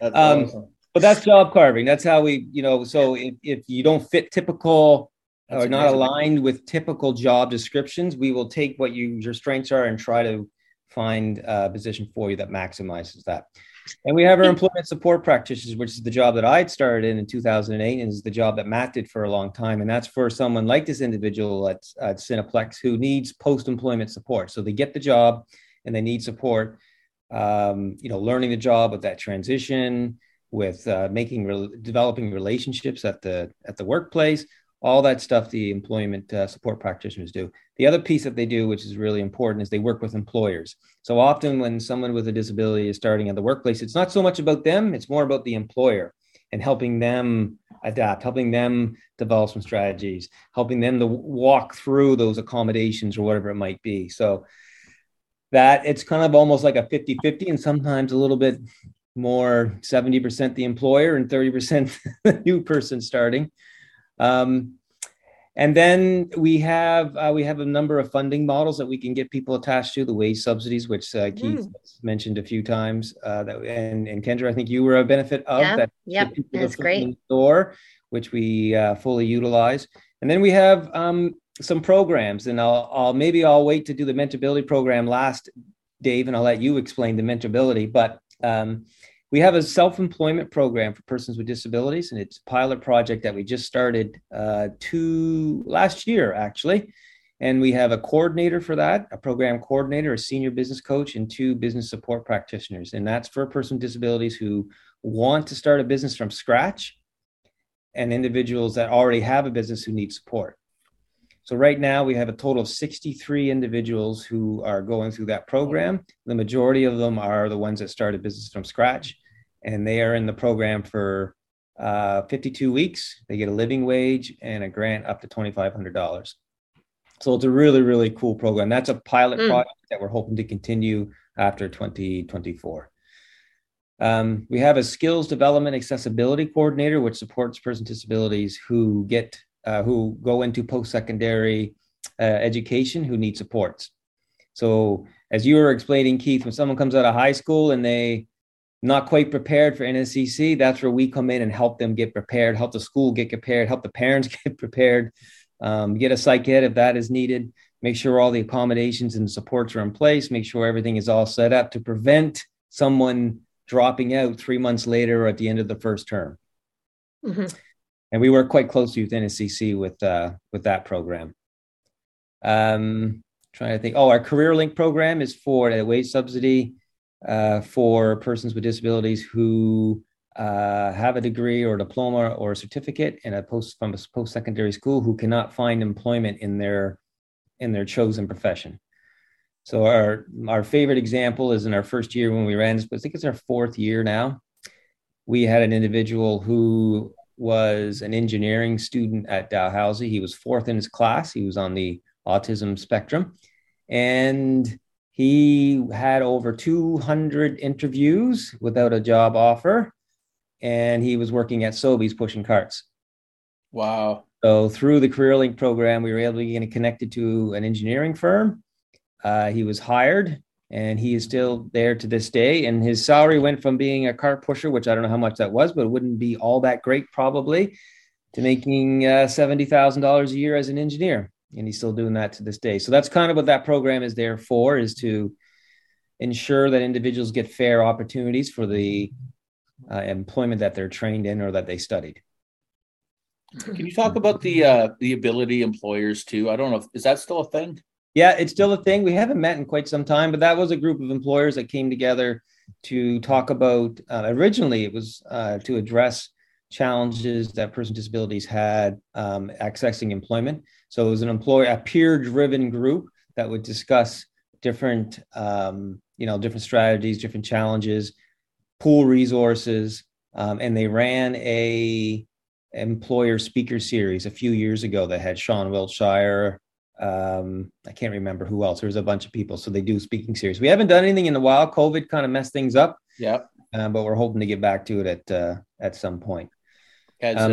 that's um, awesome. But that's job carving. That's how we, you know. So if, if you don't fit typical that's or not aligned with typical job descriptions, we will take what you your strengths are and try to find a position for you that maximizes that. And we have our employment support practitioners, which is the job that I'd started in in 2008 and is the job that Matt did for a long time. And that's for someone like this individual at, at Cineplex who needs post-employment support. So they get the job and they need support, um, you know, learning the job with that transition, with uh, making, re- developing relationships at the, at the workplace, all that stuff the employment uh, support practitioners do. The other piece that they do, which is really important, is they work with employers. So often when someone with a disability is starting at the workplace, it's not so much about them, it's more about the employer and helping them adapt, helping them develop some strategies, helping them to walk through those accommodations or whatever it might be. So that it's kind of almost like a 50-50 and sometimes a little bit more 70% the employer and 30% the new person starting. Um, and then we have uh, we have a number of funding models that we can get people attached to the wage subsidies, which uh, Keith mm. mentioned a few times. Uh, that and, and Kendra, I think you were a benefit of yeah, that. Yep, that's great. Store, which we uh, fully utilize, and then we have um, some programs, and I'll, I'll maybe I'll wait to do the MentorAbility program last, Dave, and I'll let you explain the MentorAbility, but. Um, we have a self-employment program for persons with disabilities, and it's a pilot project that we just started uh, two last year, actually. And we have a coordinator for that, a program coordinator, a senior business coach, and two business support practitioners. And that's for a person with disabilities who want to start a business from scratch and individuals that already have a business who need support. So right now we have a total of 63 individuals who are going through that program. The majority of them are the ones that started business from scratch, and they are in the program for uh, 52 weeks. They get a living wage and a grant up to $2,500. So it's a really, really cool program. That's a pilot mm. project that we're hoping to continue after 2024. Um, we have a skills development accessibility coordinator, which supports persons with disabilities who get uh, who go into post-secondary uh, education who need supports. So as you were explaining, Keith, when someone comes out of high school and they not quite prepared for NSCC, that's where we come in and help them get prepared, help the school get prepared, help the parents get prepared, um, get a psych ed if that is needed, make sure all the accommodations and supports are in place, make sure everything is all set up to prevent someone dropping out three months later or at the end of the first term. Mm-hmm and we work quite closely with NSCC with uh, with that program. Um, trying to think. Oh, our Career Link program is for a wage subsidy uh, for persons with disabilities who uh, have a degree or a diploma or a certificate in a post from a post secondary school who cannot find employment in their in their chosen profession. So our our favorite example is in our first year when we ran this, but I think it's our fourth year now. We had an individual who was an engineering student at Dalhousie. He was fourth in his class. He was on the autism spectrum. And he had over 200 interviews without a job offer. And he was working at Sobeys pushing carts. Wow. So through the Career Link program, we were able to get connected to an engineering firm. Uh, he was hired and he is still there to this day. And his salary went from being a cart pusher, which I don't know how much that was, but it wouldn't be all that great probably, to making uh, seventy thousand dollars a year as an engineer, and he's still doing that to this day. So that's kind of what that program is there for: is to ensure that individuals get fair opportunities for the uh, employment that they're trained in or that they studied. Can you talk about the uh, the ability employers too? I don't know. If, is that still a thing? Yeah, it's still a thing. We haven't met in quite some time, but that was a group of employers that came together to talk about. Uh, originally, it was uh, to address challenges that persons with disabilities had um, accessing employment. So it was an employer, a peer-driven group that would discuss different, um, you know, different strategies, different challenges, pool resources, um, and they ran a employer speaker series a few years ago that had Sean Wiltshire. Um, I can't remember who else. There's a bunch of people, so they do speaking series. We haven't done anything in a while. COVID kind of messed things up. Yep. Uh, but we're hoping to get back to it at uh, at some point. Yeah, Um,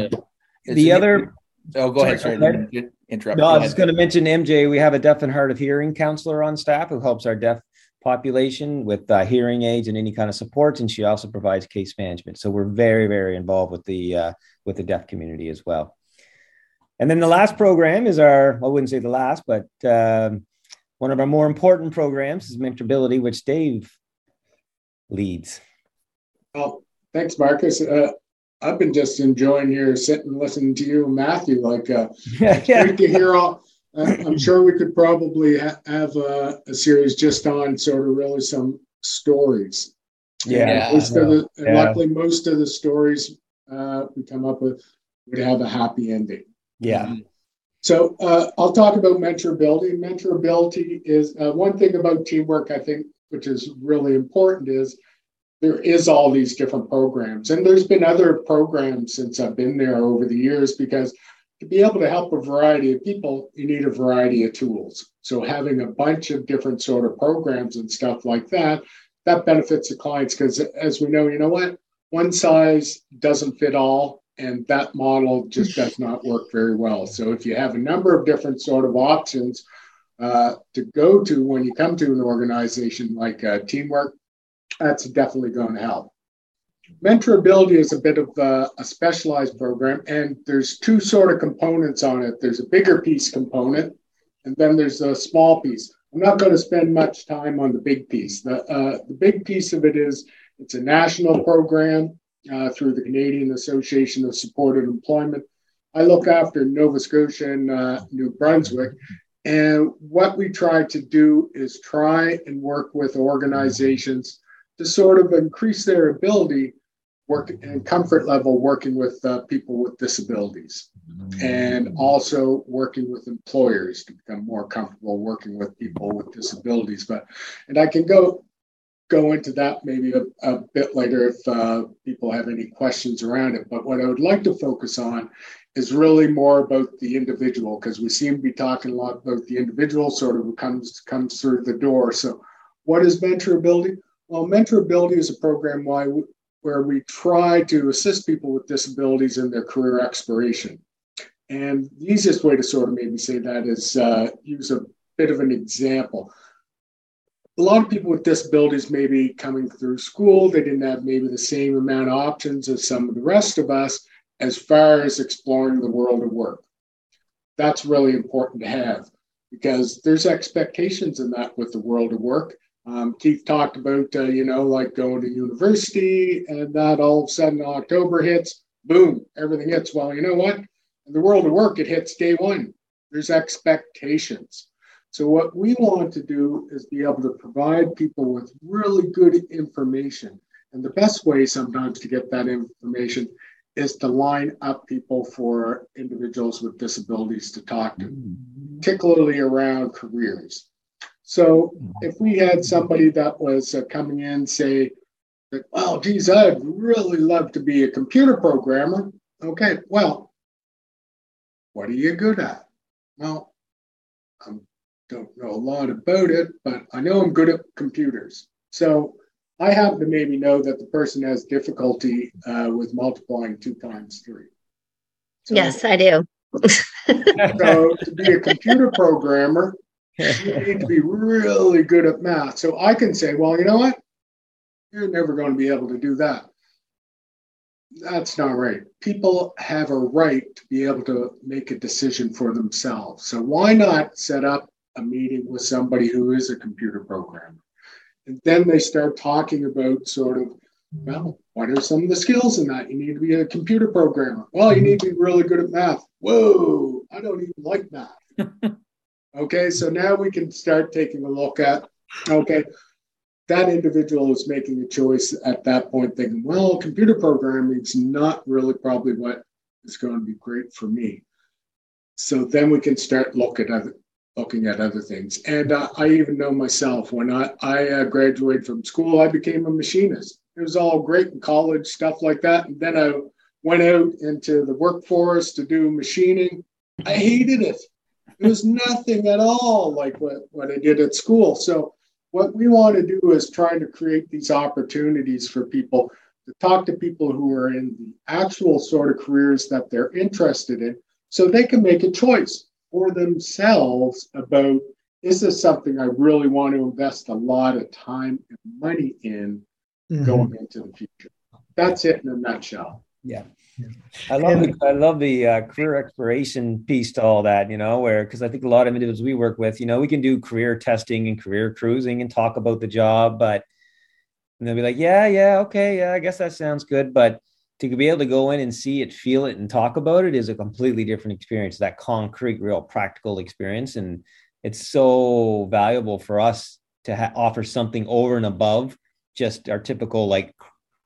a- the other Oh, go ahead. Sorry, Sorry, go ahead. to interrupt. No, I was just going to mention MJ. We have a deaf and hard of hearing counselor on staff who helps our deaf population with uh, hearing aids and any kind of supports, and she also provides case management. So we're very, very involved with the uh, with the deaf community as well. And then the last program is our I wouldn't say the last, but um, one of our more important programs is Mentorability, which Dave leads. Well, thanks, Marcus. Uh, I've been just enjoying here, sitting listening to you Matthew. Like, uh, great to hear all. Uh, I'm sure we could probably ha- have a, a series just on sort of really some stories. Yeah. Most of the, Yeah. luckily, most of the stories uh, we come up with would have a happy ending. Yeah. So uh, I'll talk about mentorability. Mentorability is uh, one thing about teamwork, I think, which is really important is there is all these different programs. And there's been other programs since I've been there over the years because to be able to help a variety of people, you need a variety of tools. So having a bunch of different sort of programs and stuff like that, that benefits the clients because as we know, you know what? One size doesn't fit all and that model just does not work very well. So if you have a number of different sort of options uh, to go to when you come to an organization like uh, Teamwork, that's definitely going to help. Mentorability is a bit of a, a specialized program, and there's two sort of components on it. There's a bigger piece component, and then there's a small piece. I'm not going to spend much time on the big piece. The, uh, the big piece of it is it's a national program uh, through the Canadian Association of Supported Employment. I look after Nova Scotia and uh, New Brunswick. And what we try to do is try and work with organizations to sort of increase their ability work and comfort level working with uh, people with disabilities and also working with employers to become more comfortable working with people with disabilities but and i can go go into that maybe a, a bit later if uh, people have any questions around it but what i would like to focus on is really more about the individual because we seem to be talking a lot about the individual sort of who comes comes through the door so what is mentorability well, mentorability is a program why where we try to assist people with disabilities in their career exploration. And the easiest way to sort of maybe say that is uh, use a bit of an example. A lot of people with disabilities may be coming through school, they didn't have maybe the same amount of options as some of the rest of us as far as exploring the world of work. That's really important to have because there's expectations in that with the world of work. Um, Keith talked about, uh, you know, like going to university and that all of a sudden October hits, boom, everything hits. Well, you know what? In the world of work, it hits day one. There's expectations. So, what we want to do is be able to provide people with really good information. And the best way sometimes to get that information is to line up people for individuals with disabilities to talk to, particularly around careers. So if we had somebody that was uh, coming in, say, that, well, geez, I'd really love to be a computer programmer. Okay, well, what are you good at? Well, don't know a lot about it, but I know I'm good at computers. So I happen to maybe know that the person has difficulty uh, with multiplying two times three. So, Yes, I do. so to be a computer programmer, you need to be really good at math. So I can say, well, you know what? You're never going to be able to do that. That's not right. People have a right to be able to make a decision for themselves. So why not set up a meeting with somebody who is a computer programmer? And then they start talking about sort of, well, what are some of the skills in that? You need to be a computer programmer. Well, you need to be really good at math. Whoa, I don't even like math. Okay, so now we can start taking a look at, okay, that individual is making a choice at that point, thinking, well, computer programming is not really probably what is going to be great for me. So then we can start looking at other, looking at other things. And uh, I even know myself when I, I uh, graduated from school, I became a machinist. it was all great in college, stuff like that. And then I went out into the workforce to do machining. I hated it. It was nothing at all like what, what I did at school. So, what we want to do is try to create these opportunities for people to talk to people who are in the actual sort of careers that they're interested in so they can make a choice for themselves about is this something I really want to invest a lot of time and money in mm-hmm. going into the future? That's it in a nutshell. Yeah. I love the, I love the uh, career exploration piece to all that, you know, where because I think a lot of individuals we work with, you know, we can do career testing and career cruising and talk about the job, but and they'll be like, yeah, yeah, okay, yeah, I guess that sounds good, but to be able to go in and see it, feel it, and talk about it is a completely different experience. That concrete, real practical experience, and it's so valuable for us to ha- offer something over and above just our typical like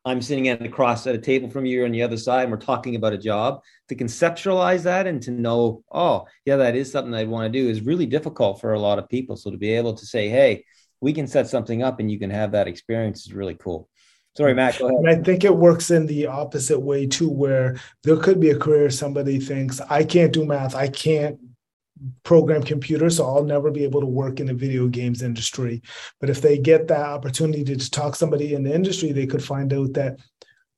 I'm sitting at the cross at a table from you on the other side, and we're talking about a job. To conceptualize that and to know, oh, yeah, that is something I want to do is really difficult for a lot of people. So to be able to say, hey, we can set something up and you can have that experience is really cool. Sorry, Matt. And I think it works in the opposite way too, where there could be a career somebody thinks, I can't do math, I can't program computers, so I'll never be able to work in the video games industry. But if they get that opportunity to talk somebody in the industry, they could find out that,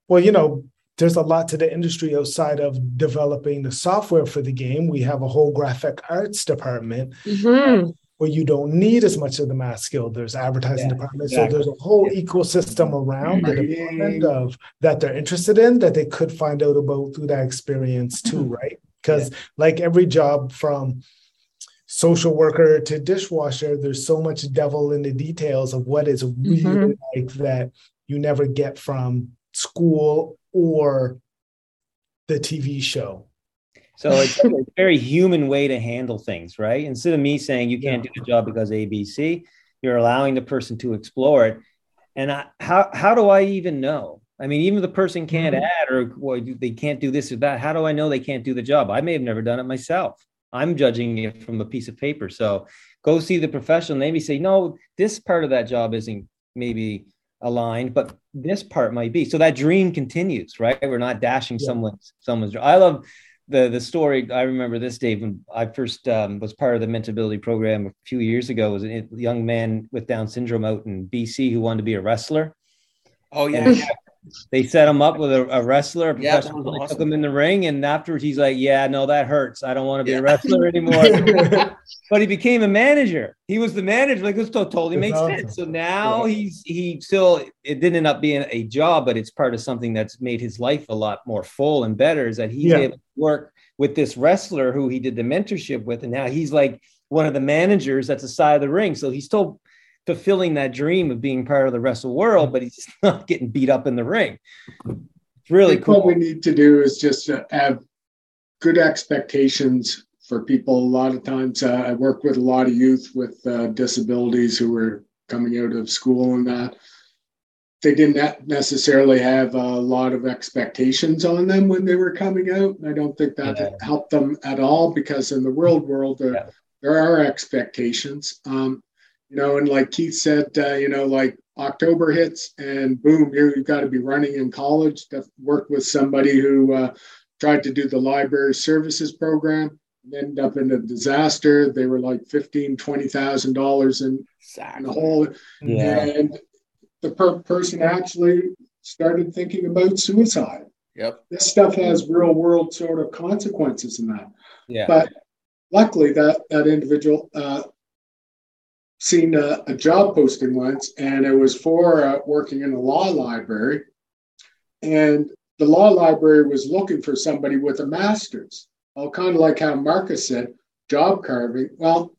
well, you know, there's a lot to the industry outside of developing the software for the game. We have a whole graphic arts department. Mm-hmm where you don't need as much of the math skill. There's advertising yeah, department. Exactly. So there's a whole yeah. ecosystem around the department of that they're interested in that they could find out about through that experience too, mm-hmm. right? Because yeah. like every job from social worker to dishwasher, there's so much devil in the details of what is really mm-hmm. like that you never get from school or the TV show. So it's a very human way to handle things, right? Instead of me saying you can't yeah. do the job because ABC, you're allowing the person to explore it. And I, how how do I even know? I mean, even if the person can't mm-hmm. add or well, they can't do this or that, how do I know they can't do the job? I may have never done it myself. I'm judging it from a piece of paper. So go see the professional. Maybe say, no, this part of that job isn't maybe aligned, but this part might be. So that dream continues, right? We're not dashing yeah. someone's someone's. I love the the story I remember this Dave when I first um, was part of the MentorAbility program a few years ago was a young man with Down syndrome out in BC who wanted to be a wrestler. Oh yeah. And they set him up with a, a wrestler, a professional. Yeah, awesome. took him in the ring, and afterwards he's like, "Yeah, no, that hurts. I don't want to be yeah. a wrestler anymore." but he became a manager. He was the manager. Like it totally makes awesome. sense. So now yeah. he's he still it didn't end up being a job, but it's part of something that's made his life a lot more full and better. Is that he's able to work with this wrestler who he did the mentorship with, and now he's like one of the managers at the side of the ring. So he's still fulfilling that dream of being part of the wrestle world, but he's not getting beat up in the ring. It's really cool. What we need to do is just have good expectations for people. A lot of times, uh, I work with a lot of youth with uh, disabilities who are coming out of school and that. They didn't necessarily have a lot of expectations on them when they were coming out. I don't think that yeah. helped them at all because in the world world there, yeah. there are expectations. Um, you know, and like Keith said, uh, you know, like October hits and boom, you've got to be running in college. To work with somebody who uh, tried to do the library services program and ended up in a disaster. They were like fifteen, twenty thousand dollars in, in the hole, yeah. and the per- person actually started thinking about suicide. Yep. This stuff has real world sort of consequences in that. Yeah. But luckily, that that individual uh, seen a, a, job posting once, and it was for uh, working in a law library. And the law library was looking for somebody with a master's. Well, kind of like how Marcus said, job carving. Well,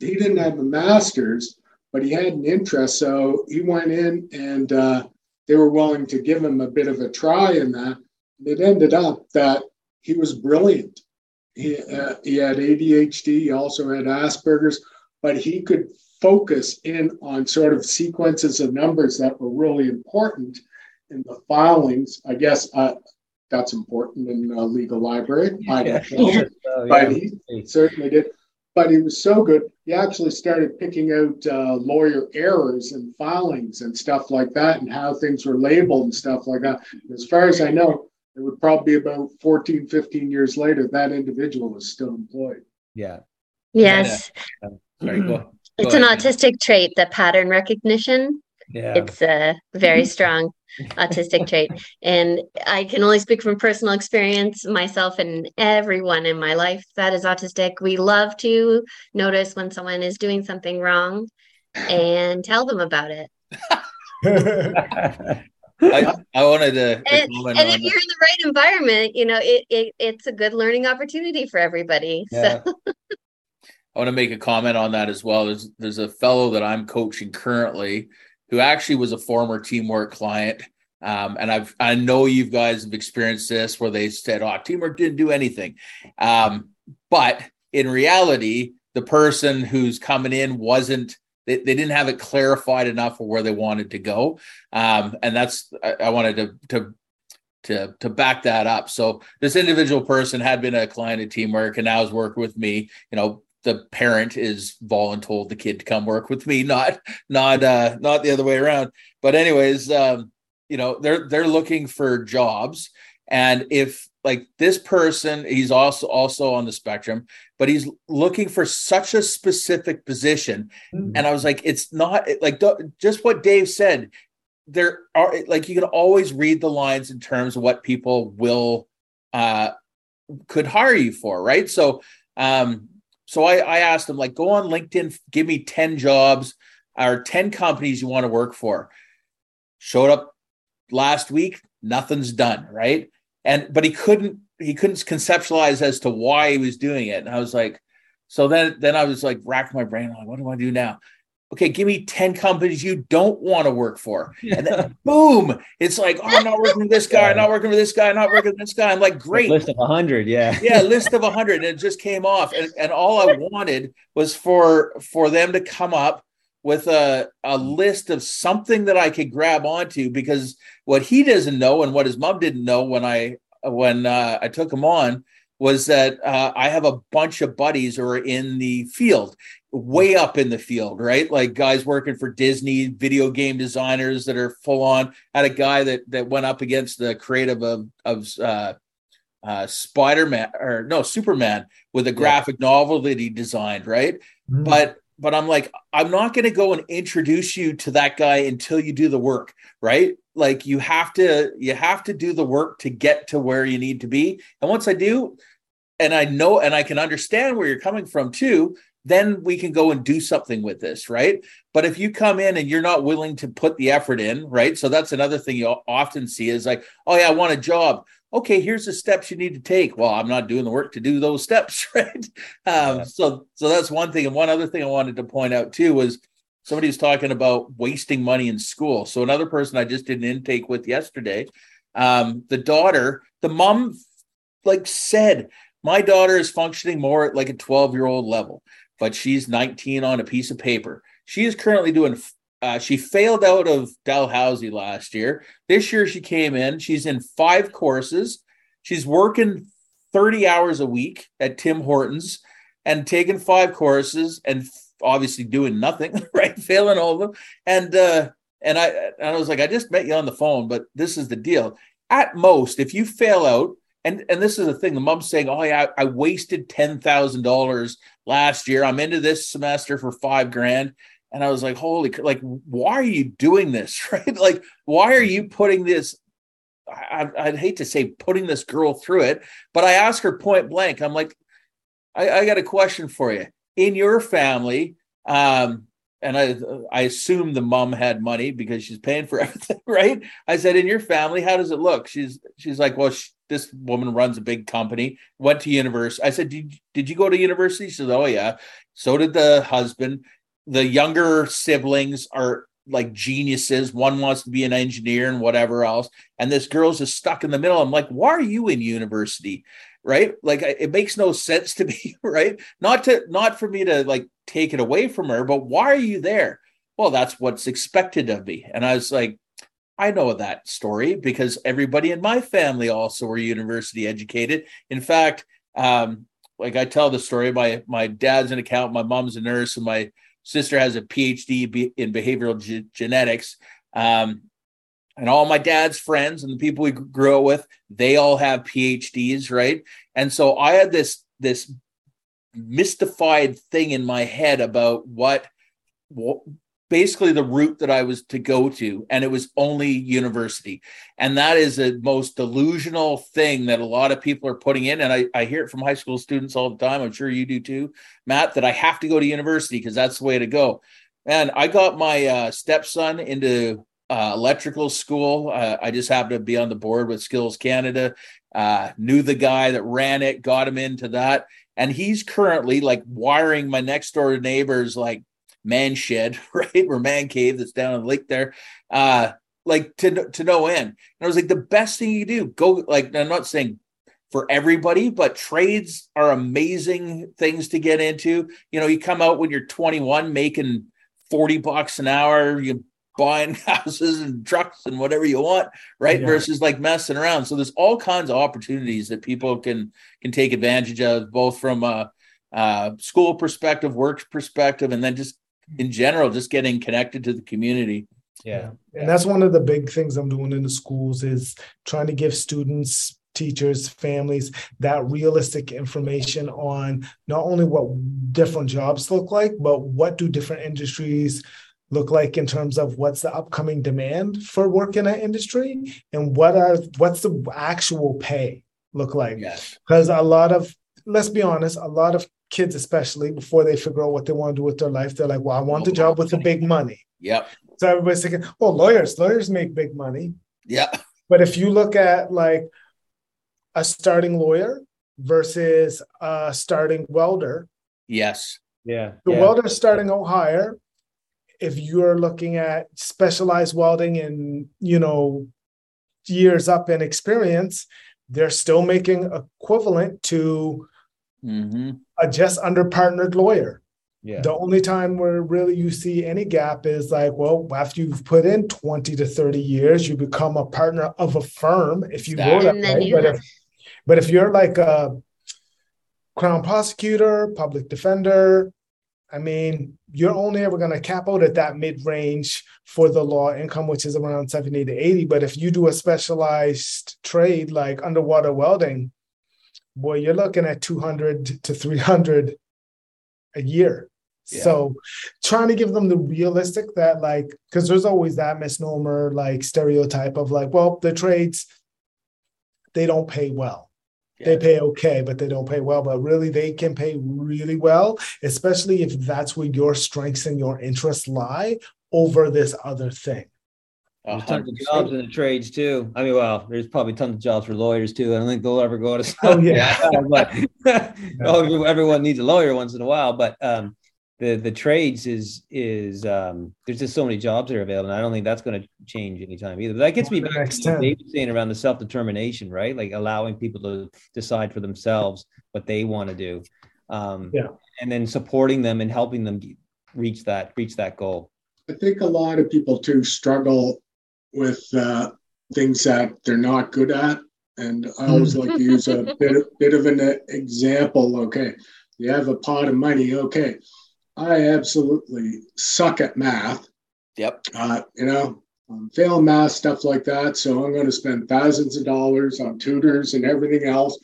he didn't have a master's, but he had an interest. So he went in and uh, they were willing to give him a bit of a try in that. And it ended up that he was brilliant. He, uh, he had ADHD, he also had Asperger's but he could focus in on sort of sequences of numbers that were really important in the filings. I guess uh, that's important in a legal library. I don't know, oh, but he certainly did. but he was so good, he actually started picking out uh, lawyer errors and filings and stuff like that and how things were labeled and stuff like that. As far as I know, it would probably be about 14, 15 years later, that individual is still employed. Yeah. Yes. Yeah. Um, sorry, go, mm-hmm. go it's ahead. an autistic trait, the pattern recognition. Yeah. It's a very strong autistic trait. And I can only speak from personal experience, myself and everyone in my life that is autistic. We love to notice when someone is doing something wrong and tell them about it. I, I, wanted to, to and, and if you're in the right environment you know it, it it's a good learning opportunity for everybody yeah. so I want to make a comment on that as well. There's there's a fellow that I'm coaching currently who actually was a former teamwork client. Um, and I've I know you guys have experienced this where they said, "Oh, teamwork didn't do anything," um, but in reality, the person who's coming in wasn't. They, they didn't have it clarified enough for where they wanted to go, um, and that's I, I wanted to to to to back that up. So this individual person had been a client of teamwork and now is working with me. You know, the parent is voluntold the kid to come work with me, not not uh not the other way around. But anyways, um, you know, they're they're looking for jobs. And if like this person, he's also also on the spectrum, but he's looking for such a specific position. Mm-hmm. And I was like, it's not like just what Dave said. There are like you can always read the lines in terms of what people will uh could hire you for, right? So um so I, I asked him, like, go on LinkedIn, give me 10 jobs or 10 companies you want to work for. Showed up last week, nothing's done, right? And but he couldn't he couldn't conceptualize as to why he was doing it. And I was like, so then then I was like racking my brain, like, what do I do now? Okay, give me 10 companies you don't want to work for. And then boom, it's like, oh, I'm not working with this guy, I'm not working with this guy, I'm not working with this guy. I'm like, great. list of 100, yeah. yeah, list of 100. And it just came off. And, and all I wanted was for for them to come up with a, a list of something that I could grab onto because what he doesn't know and what his mom didn't know when I when uh, I took him on was that uh, I have a bunch of buddies who are in the field, way up in the field, right? Like guys working for Disney, video game designers that are full on. I had a guy that that went up against the creative of of uh, uh, Spider Man or no Superman with a graphic yeah. novel that he designed, right? Mm-hmm. But but I'm like, I'm not going to go and introduce you to that guy until you do the work, right? Like you have to you have to do the work to get to where you need to be. And once I do, and I know and I can understand where you're coming from too, then we can go and do something with this, right? But if you come in and you're not willing to put the effort in, right? So that's another thing you often see is like, oh yeah, I want a job. Okay, here's the steps you need to take. Well, I'm not doing the work to do those steps, right? Um, yeah. So, so that's one thing. And one other thing I wanted to point out too was somebody was talking about wasting money in school. So another person I just did an intake with yesterday, um, the daughter, the mom, like said, my daughter is functioning more at like a 12 year old level, but she's 19 on a piece of paper. She is currently doing, uh, she failed out of Dalhousie last year. This year she came in, she's in five courses. She's working 30 hours a week at Tim Hortons and taking five courses and obviously doing nothing, right? Failing all of them. And, uh, and I, and I was like, I just met you on the phone, but this is the deal. At most, if you fail out, and and this is the thing the mom's saying oh yeah i, wasted $10000 last year. I'm into this semester for five grand. And i was like holy like why are you doing this? Right? Like why are you putting this I, would hate to say putting this girl through it but i ask her point blank. I'm like I, I got a question for you. In your family um and I I assume the mom had money because she's paying for everything, right? I said, in your family, how does it look? She's she's like, well, she, this woman runs a big company. Went to university. I said, did did you go to university? She said, oh yeah. So did the husband. The younger siblings are like geniuses. One wants to be an engineer and whatever else, and this girl's just stuck in the middle. I'm like, why are you in university? right like it makes no sense to me right not to not for me to like take it away from her but why are you there well that's what's expected of me and i was like i know that story because everybody in my family also were university educated in fact um like I tell the story. My my dad's an accountant, my mom's a nurse, and my sister has a PhD in behavioral ge- genetics. Um, and all my dad's friends and the people we grew up with, they all have PhDs, right? And so I had this this mystified thing in my head about what, what basically the route that I was to go to, and it was only university. And that is the most delusional thing that a lot of people are putting in. And I, I hear it from high school students all the time. I'm sure you do too, Matt, that I have to go to university because that's the way to go. And I got my uh, stepson into uh, electrical school. Uh, I just happened to be on the board with Skills Canada. Uh, knew the guy that ran it, got him into that, and he's currently like wiring my next door neighbor's like man shed, right, or man cave that's down in the lake there, uh, like to to no end. And I was like, the best thing you do, go like I'm not saying for everybody, but trades are amazing things to get into. You know, you come out when you're 21 making 40 bucks an hour, you buying houses and trucks and whatever you want, right? Yeah. Versus like messing around. So there's all kinds of opportunities that people can can take advantage of, both from a, a school perspective, work perspective, and then just in general, just getting connected to the community. Yeah. And that's one of the big things I'm doing in the schools is trying to give students teachers, families that realistic information on not only what different jobs look like, but what do different industries look like in terms of what's the upcoming demand for work in that industry and what are what's the actual pay look like yes because a lot of let's be honest a lot of kids especially before they figure out what they want to do with their life they're like well i want a job with the big money. Yep. So everybody's thinking oh lawyers lawyers make big money. Yeah but if you look at like a starting lawyer versus a starting welder yes. Yeah the yeah. welder starting out higher. If you're looking at specialized welding and you know years up in experience they're still making equivalent to mm-hmm. A just under partnered lawyer yeah. the only time where really you see any gap is like well after you've put in 20 to 30 years you become a partner of a firm if you go that way but if, but if you're like a crown prosecutor public defender I mean, you're only ever going to cap out at that mid range for the law income, which is around 70 to 80. But if you do a specialized trade like underwater welding, boy, you're looking at 200 to 300 a year. Yeah. So trying to give them the realistic that like, because there's always that misnomer, like stereotype of like, well, the trades, they don't pay well they pay okay, but they don't pay well. But really, they can pay really well, especially if that's where your strengths and your interests lie over this other thing. There's tons of jobs in the trades too. I mean, well, there's probably tons of jobs for lawyers too. I don't think they'll ever go to. Oh yeah, but oh, everyone needs a lawyer once in a while. But um, the the trades is is um, there's just so many jobs that are available. And I don't think that's going to change anytime either. But that gets me back to what David saying around the self determination, right? Like allowing people to decide for themselves what they want to do, um, yeah, and then supporting them and helping them reach that reach that goal. I think a lot of people too struggle with uh, things that they're not good at, and I always like to use a bit bit of an example. Okay, you have a pot of money. Okay I absolutely suck at math. Yep. Uh, you know, I'm failing math, stuff like that. So I'm going to spend thousands of dollars on tutors and everything else.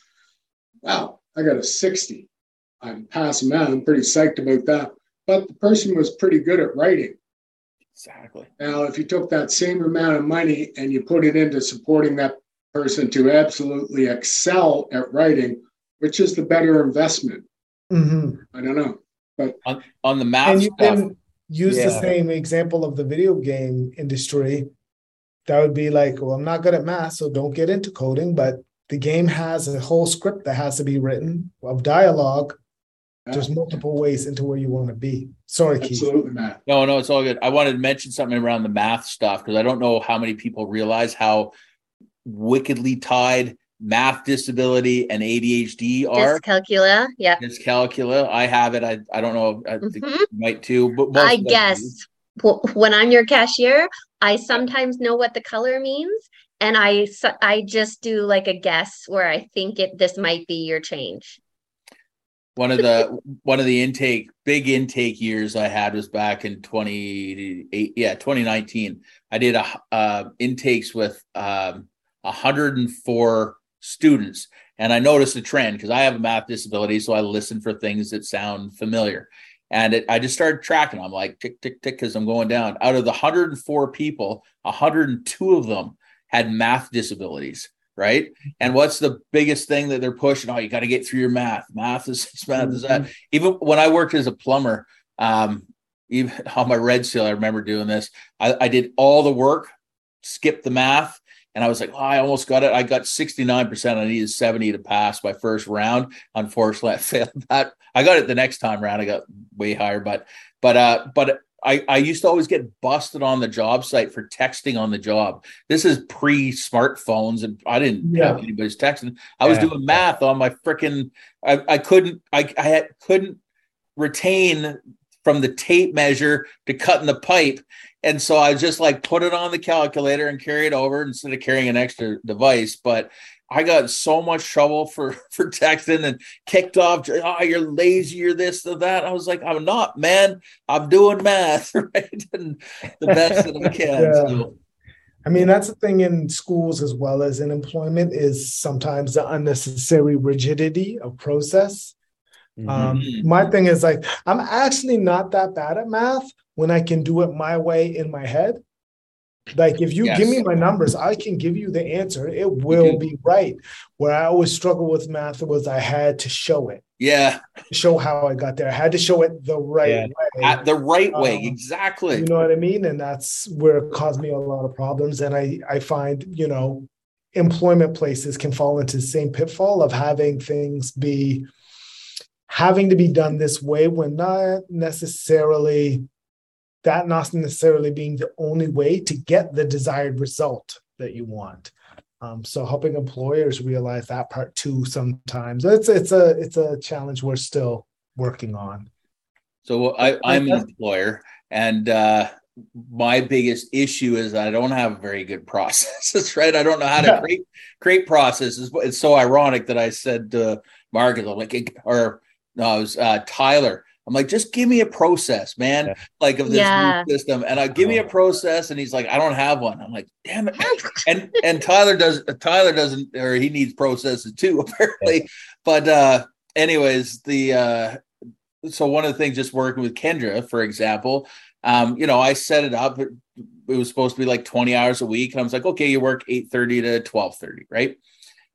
Wow, I got a 60. I'm passing math. I'm pretty psyched about that. But the person was pretty good at writing. Exactly. Now, if you took that same amount of money and you put it into supporting that person to absolutely excel at writing, which is the better investment? Mm-hmm. I don't know. But on, on the math and you stuff, can use yeah. the same example of the video game industry. That would be like, well, I'm not good at math, so don't get into coding. But the game has a whole script that has to be written of dialogue. Yeah. There's multiple ways into where you want to be. Sorry, Absolutely, Keith. Matt. No, no, it's all good. I wanted to mention something around the math stuff because I don't know how many people realize how wickedly tied math disability and ADHD are. Dyscalculia, yeah. Dyscalculia. I have it. I, I don't know. I think mm-hmm. you might too. But I guess when I'm your cashier, I sometimes know what the color means, and I I just do like a guess where I think it this might be your change. One of the one of the intake big intake years I had was back in 28 yeah 2019 I did a uh, intakes with um, 104 students. And I noticed a trend because I have a math disability so I listen for things that sound familiar. And it, I just started tracking. I'm like tick tick tick because I'm going down. Out of the 104 people 102 of them had math disabilities right? And what's the biggest thing that they're pushing? Oh, you got to get through your math. Math is math mm-hmm. is that. Even when I worked as a plumber, um, even on my red seal, I remember doing this. I, I did all the work, skipped the math, and I was like, oh, I almost got it. I got 69%. I needed 70 to pass my first round. Unfortunately, I failed that. I got it the next time round. I got way higher, but but uh but I, I used to always get busted on the job site for texting on the job. This is pre smartphones, and I didn't yeah. have anybody's texting. I was yeah. doing math on my freaking. I, I couldn't. I I had, couldn't retain from the tape measure to cutting the pipe, and so I just like put it on the calculator and carry it over instead of carrying an extra device. But I got so much trouble for for texting and kicked off. Oh, you're lazy. You're this or that. I was like, I'm not, man. I'm doing math, right? And the best that I can. yeah. so. I mean, that's the thing in schools as well as in employment is sometimes the unnecessary rigidity of process. Mm-hmm. Um, my thing is like, I'm actually not that bad at math when I can do it my way in my head. Like if you yes. give me my numbers, I can give you the answer. It will be right. Where I always struggle with math was I had to show it. Yeah. Show how I got there. I had to show it the right yeah. way. At the right way, um, exactly. You know what I mean? And that's where it caused me a lot of problems. And I I find, you know, employment places can fall into the same pitfall of having things be having to be done this way when not necessarily that not necessarily being the only way to get the desired result that you want. Um, so helping employers realize that part too sometimes it's it's a it's a challenge we're still working on. So I, I'm an employer and uh, my biggest issue is I don't have very good processes, right? I don't know how to yeah. create create processes. It's so ironic that I said to I'm like, or no, it was uh, Tyler. I'm like, just give me a process, man, yeah. like of this yeah. system. And I give me a oh. process, and he's like, I don't have one. I'm like, damn it. and and Tyler does Tyler doesn't, or he needs processes too, apparently. Yeah. But uh, anyways, the uh, so one of the things just working with Kendra, for example, um, you know, I set it up. It, it was supposed to be like 20 hours a week, and I was like, okay, you work 8:30 to 12:30, right?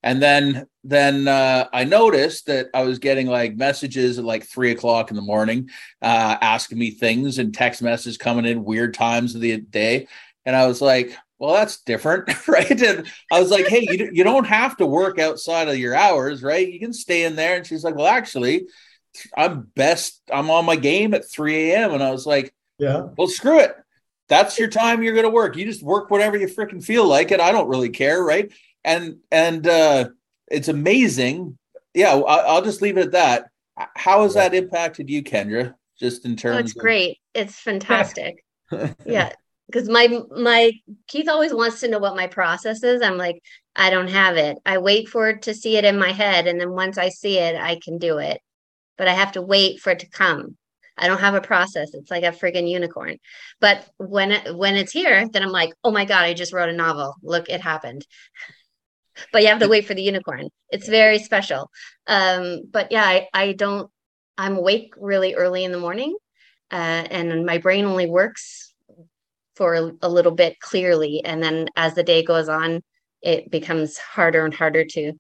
And then then uh, I noticed that I was getting like messages at like three o'clock in the morning, uh, asking me things and text messages coming in weird times of the day. And I was like, well, that's different, right? And I was like, hey, you, you don't have to work outside of your hours, right? You can stay in there. And she's like, well, actually, I'm best. I'm on my game at 3 a.m. And I was like, yeah, well, screw it. That's your time you're going to work. You just work whatever you freaking feel like it. I don't really care, right? And and uh, it's amazing. Yeah, I'll, I'll just leave it at that. How has that impacted you, Kendra? Just in terms, oh, it's of- great. It's fantastic. yeah, because my my Keith always wants to know what my process is. I'm like, I don't have it. I wait for it to see it in my head, and then once I see it, I can do it. But I have to wait for it to come. I don't have a process. It's like a friggin' unicorn. But when it, when it's here, then I'm like, oh my god, I just wrote a novel. Look, it happened but you have to wait for the unicorn. It's very special. Um, but yeah, I, I don't, I'm awake really early in the morning uh, and my brain only works for a, a little bit clearly. And then as the day goes on, it becomes harder and harder to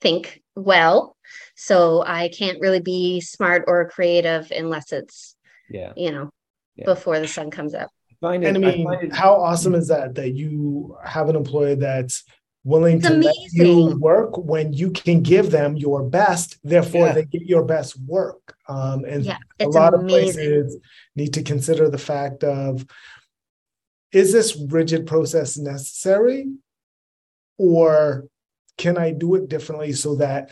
think well. So I can't really be smart or creative unless it's, yeah, you know, yeah. before the sun comes up. Find it, and I mean, I it, how awesome is that that you have an employer that's willing it's to amazing. let you work when you can give them your best therefore yeah. they get your best work um, and yeah, a lot amazing. of places need to consider the fact of is this rigid process necessary or can i do it differently so that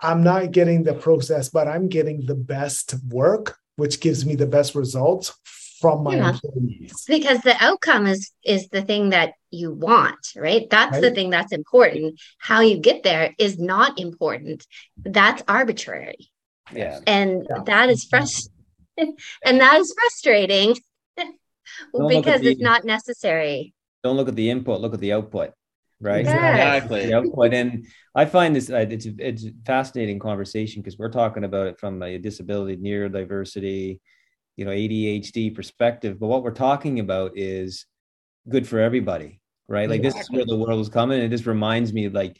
i'm not getting the process but i'm getting the best work which gives me the best results from my yeah. employees because the outcome is is the thing that you want right that's right. the thing that's important how you get there is not important that's arbitrary Yeah. And Yeah. that is frust and that is frustrating look because the- it's not necessary. Don't look at the input, look at the output, right? Yes. Exactly. The output. And I find this, uh, it's, it's a fascinating conversation because we're talking about it from a disability, neurodiversity, you know, ADHD perspective. But what we're talking about is good for everybody, right? Like this is where the world is coming. It just reminds me like,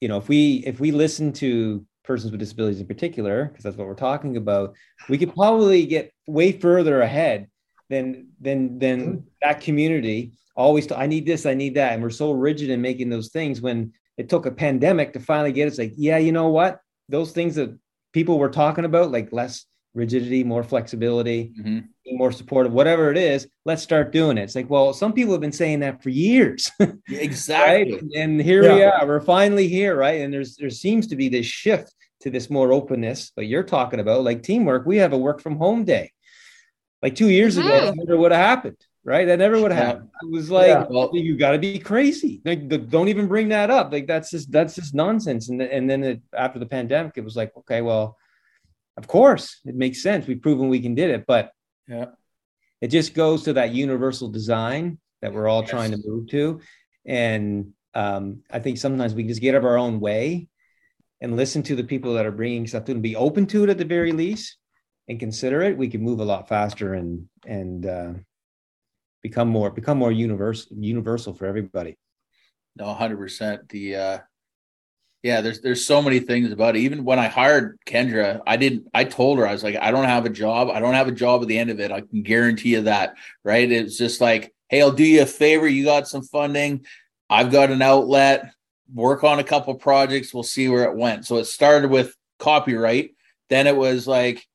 you know, if we if we listen to persons with disabilities in particular, because that's what we're talking about, we could probably get way further ahead than than than mm-hmm. that community always t- I need this, I need that. And we're so rigid in making those things when it took a pandemic to finally get it's like, yeah, you know what? Those things that people were talking about, like less rigidity, more flexibility, Mhm. being more supportive, whatever it is, let's start doing it. It's like, well, some people have been saying that for years. Exactly. right? And here we are. We're finally here, right? And there's there seems to be this shift to this more openness. But you're talking about like teamwork. We have a work from home day. Like two years ago, Mhm. that never would have happened, right? That never would have Yeah. happened. It was like, Yeah. Well- you got to be crazy. Like, th- don't even bring that up. Like, that's just that's just nonsense. And and then it, after the pandemic, it was like, okay, well, of course, it makes sense. We've proven we can did it, but Yeah. it just goes to that universal design that we're all Yes. trying to move to. And um, I think sometimes we just get out of our own way and listen to the people that are bringing stuff to and be open to it at the very least and consider it. We can move a lot faster and and uh, become more become more universal universal for everybody. No, hundred percent. The uh yeah, there's there's so many things about it. Even when I hired Kendra, I didn't I told her I was like, I don't have a job. I don't have a job at the end of it. I can guarantee you that. Right. It's just like, hey, I'll do you a favor. You got some funding. I've got an outlet. Work on a couple projects. We'll see where it went. So it started with copyright. Then it was like,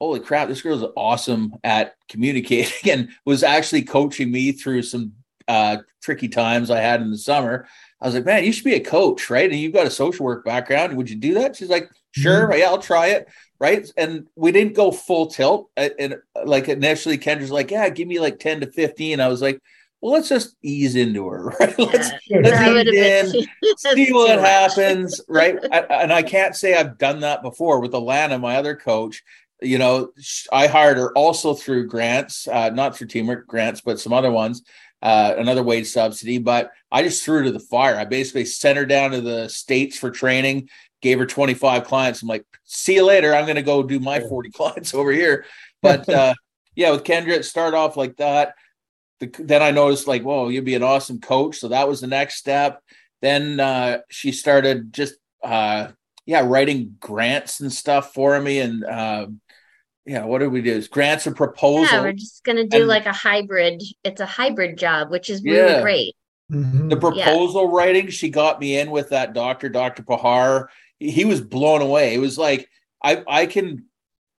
holy crap, this girl's awesome at communicating and was actually coaching me through some uh, tricky times I had in the summer. I was like, man, you should be a coach, right? And you've got a social work background. Would you do that? She's like, sure, yeah, I'll try it. Right. And we didn't go full tilt. And, and like initially, Kendra's like, yeah, give me like 10 to 15. I was like, well, let's just ease into her, right? Let's Yeah, let's that would have ease in, that's see what happens, right? I, and I can't say I've done that before with Alana, my other coach. You know, I hired her also through grants, uh, not through teamwork grants, but some other ones, uh, another wage subsidy. But I just threw her to the fire. I basically sent her down to the states for training, gave her 25 clients. I'm like, see you later. I'm going to go do my 40 clients over here. But uh, yeah, with Kendra, it started off like that. The, then I noticed like, whoa, you'd be an awesome coach. So that was the next step. Then uh, she started just uh, yeah, writing grants and stuff for me. And uh, yeah, what did we do? is Grants and proposals. Yeah, we're just gonna do And- like a hybrid. It's a hybrid job, which is really Yeah. great. Mhm. the proposal writing she got me in with that doctor dr pahar. He he was blown away. It was like i i can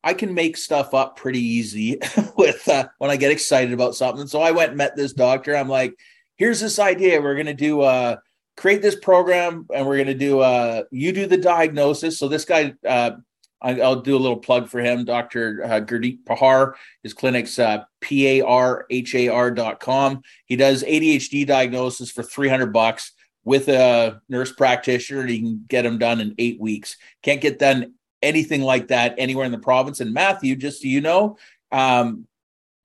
i can make stuff up pretty easy with uh, when i get excited about something. So i went and met this doctor. I'm like here's this idea. We're going to do uh create this program and we're going to do uh you do the diagnosis. So this guy uh I- I'll do a little plug for him, Dr. Uh, Gurdeep Pahar. His clinic's uh, com. He does ADHD diagnosis for 300 bucks with a nurse practitioner. And he can get them done in eight weeks. Can't get done anything like that anywhere in the province. And Matthew, just so you know, um,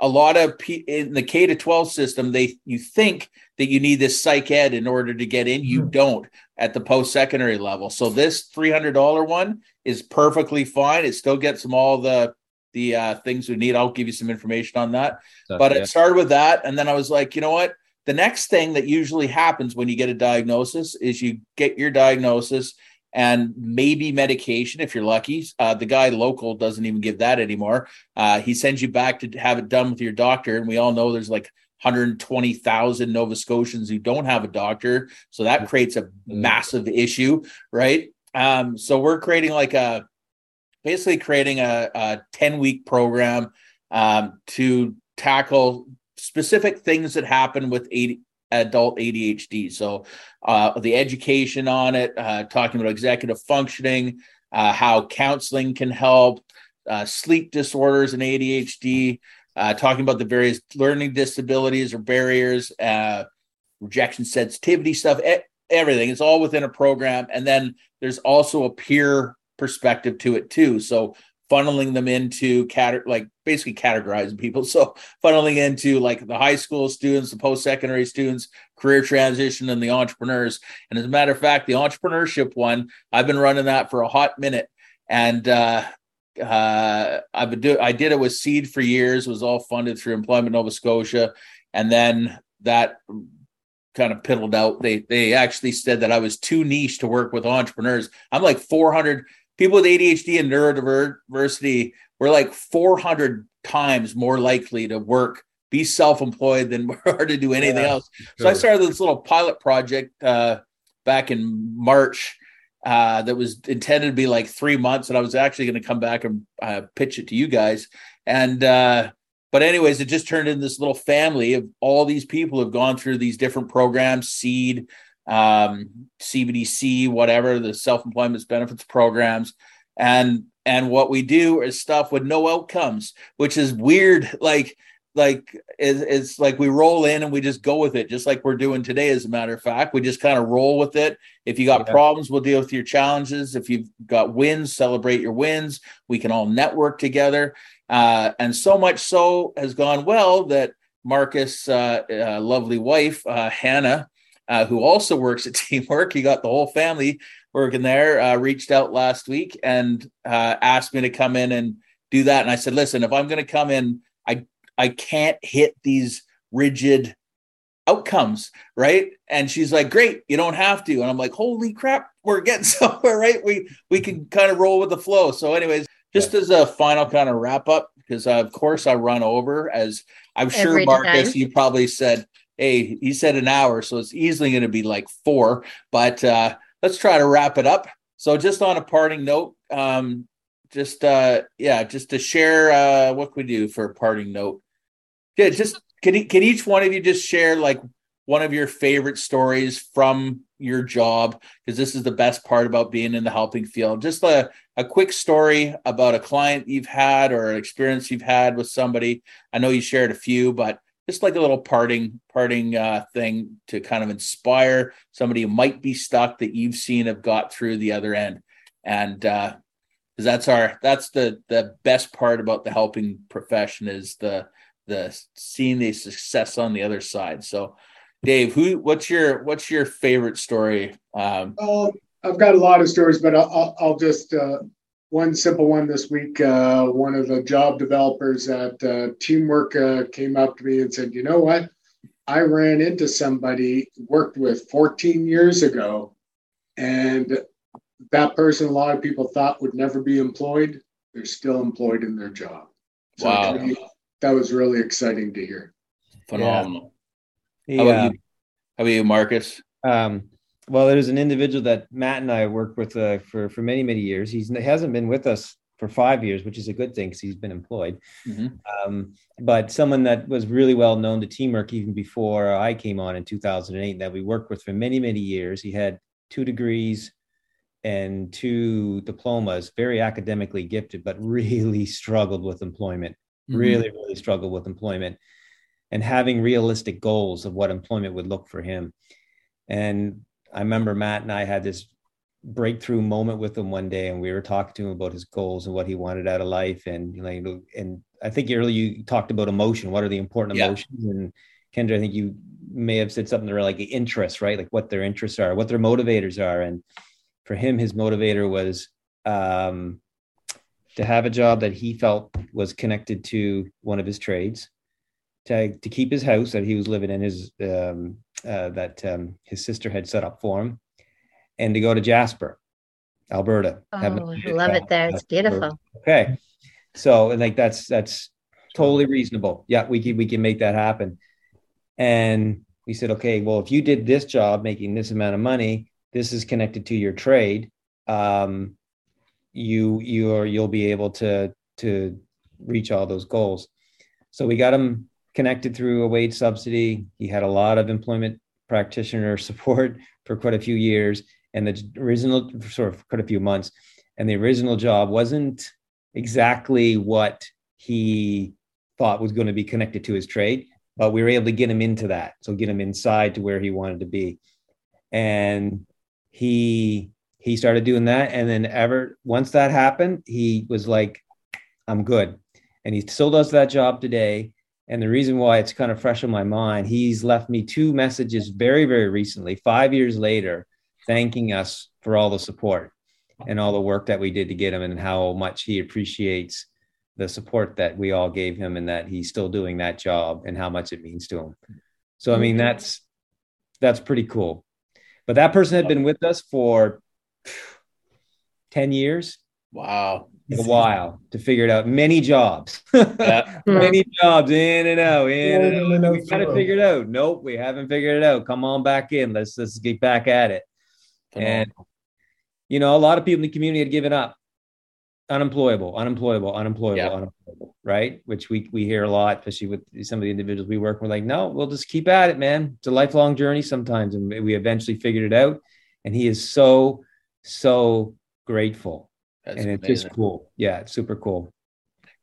a lot of P- in the K to 12 system, they you think that you need this psych ed in order to get in. You Mhm. don't at the post secondary level. So this $300 one is perfectly fine. It still gets them all the the uh, things we need. I'll give you some information on that but yeah. it started with that and then i was like you know what the next thing that usually happens when you get a diagnosis is you get your diagnosis and maybe medication if you're lucky uh, the guy local doesn't even give that anymore uh, he sends you back to have it done with your doctor and we all know there's like 120,000 Nova Scotians who don't have a doctor. So that creates a massive issue, right? Um, so we're creating like a basically creating a, a 10 week program um, to tackle specific things that happen with AD, adult ADHD. So uh, the education on it, uh, talking about executive functioning, uh, how counseling can help, uh, sleep disorders and ADHD, uh, talking about the various learning disabilities or barriers, rejection sensitivity stuff, everything. It's all within a program. And then there's also a peer perspective to it too. So funneling them into cat like basically categorizing people. So funneling into like the high school students, the post secondary students, career transition, and the entrepreneurs. And as a matter of fact, the entrepreneurship one, I've been running that for a hot minute, and uh, uh, I've been do I did it with Seed for years. It was all funded through Employment Nova Scotia, and then that kind of piddled out. They they actually said that I was too niche to work with entrepreneurs. I'm like 400 people with ADHD and neurodiversity. We're like 400 times more likely to work, be self-employed than we are to do anything yeah, else. Sure. So I started this little pilot project uh, back in March. Uh, that was intended to be like three months, and I was actually going to come back and uh, pitch it to you guys. And uh, but anyways, it just turned into this little family of all these people who have gone through these different programs, seed, um, CBDC, whatever the self-employment benefits programs, and and what we do is stuff with no outcomes, which is weird. Like like it's, it's like we roll in and we just go with it, just like we're doing today. As a matter of fact, we just kind of roll with it. If you got yeah. problems, we'll deal with your challenges. If you've got wins, celebrate your wins. We can all network together. Uh, and so much so has gone well that Marcus' uh, uh, lovely wife, uh, Hannah, uh, who also works at Teamwork, he got the whole family working there, uh, reached out last week and asked me to come in and do that. And I said, listen, if I'm going to come in, I I can't hit these rigid outcomes, right? And she's like, "Great, you don't have to." And I'm like, "Holy crap, we're getting somewhere, right? We we can kind of roll with the flow." So, anyways, just yeah. as a final kind of wrap up, because uh, of course I run over, as I'm sure Marcus, time. you probably said, "Hey, he said an hour, so it's easily going to be like four. But uh, let's try to wrap it up. So, just on a parting note, um, just uh, yeah, just to share uh, what can we do for a parting note. Yeah, just can can each one of you just share like one of your favorite stories from your job because this is the best part about being in the helping field just a, a quick story about a client you've had or an experience you've had with somebody i know you shared a few but just like a little parting parting uh, thing to kind of inspire somebody who might be stuck that you've seen have got through the other end and uh that's our that's the the best part about the helping profession is the the seeing the success on the other side. So, Dave, who what's your what's your favorite story? Um, uh, I've got a lot of stories, but I'll, I'll just uh, one simple one this week. Uh, one of the job developers at uh, Teamwork uh, came up to me and said, "You know what? I ran into somebody worked with 14 years ago, and that person, a lot of people thought would never be employed. They're still employed in their job. So wow that was really exciting to hear. Phenomenal. Yeah. How, about you? How about you, Marcus? Um, well, there's an individual that Matt and I worked with uh, for for many many years. He's he hasn't been with us for five years, which is a good thing because he's been employed. Mm-hmm. Um, but someone that was really well known to Teamwork even before I came on in 2008, that we worked with for many many years. He had two degrees and two diplomas, very academically gifted, but really struggled with employment mm-hmm. really, really struggled with employment and having realistic goals of what employment would look for him. And I remember Matt and I had this breakthrough moment with him one day and we were talking to him about his goals and what he wanted out of life. And you know and I think earlier you talked about emotion. What are the important yeah. emotions? And Kendra I think you may have said something like interests right? Like what their interests are what their motivators are. And for him his motivator was um, to have a job that he felt was connected to one of his trades, to, to keep his house that he was living in, his um, uh, that um, his sister had set up for him, and to go to Jasper, Alberta. Oh, I love it there. It's beautiful. Okay, so and like that's that's totally reasonable. Yeah, we can we can make that happen. And we said, okay, well, if you did this job making this amount of money, this is connected to your trade. Um, you you're you'll be able to to reach all those goals. So we got him connected through a wage subsidy. He had a lot of employment practitioner support for quite a few years, and the original sort of quite a few months. And the original job wasn't exactly what he thought was going to be connected to his trade, but we were able to get him into that. So get him inside to where he wanted to be. And he he started doing that. And then ever once that happened, he was like, I'm good. And he still does that job today. And the reason why it's kind of fresh in my mind, he's left me two messages very, very recently, five years later, thanking us for all the support and all the work that we did to get him and how much he appreciates the support that we all gave him and that he's still doing that job and how much it means to him. So I mean that's that's pretty cool. But that person had been with us for 10 years. Wow. A while to figure it out. Many jobs. Many jobs in and out, in and out. We got to figure it out. Nope, we haven't figured it out. Come on back in. Let's let's get back at it. And you know, a lot of people in the community had given up. Unemployable, unemployable, unemployable, yeah. unemployable, right? Which we we hear a lot, especially with some of the individuals we work with. We're like, no, we'll just keep at it, man. It's a lifelong journey sometimes. And we eventually figured it out. And he is so, so grateful. That's and it's just cool. Yeah, it's super cool.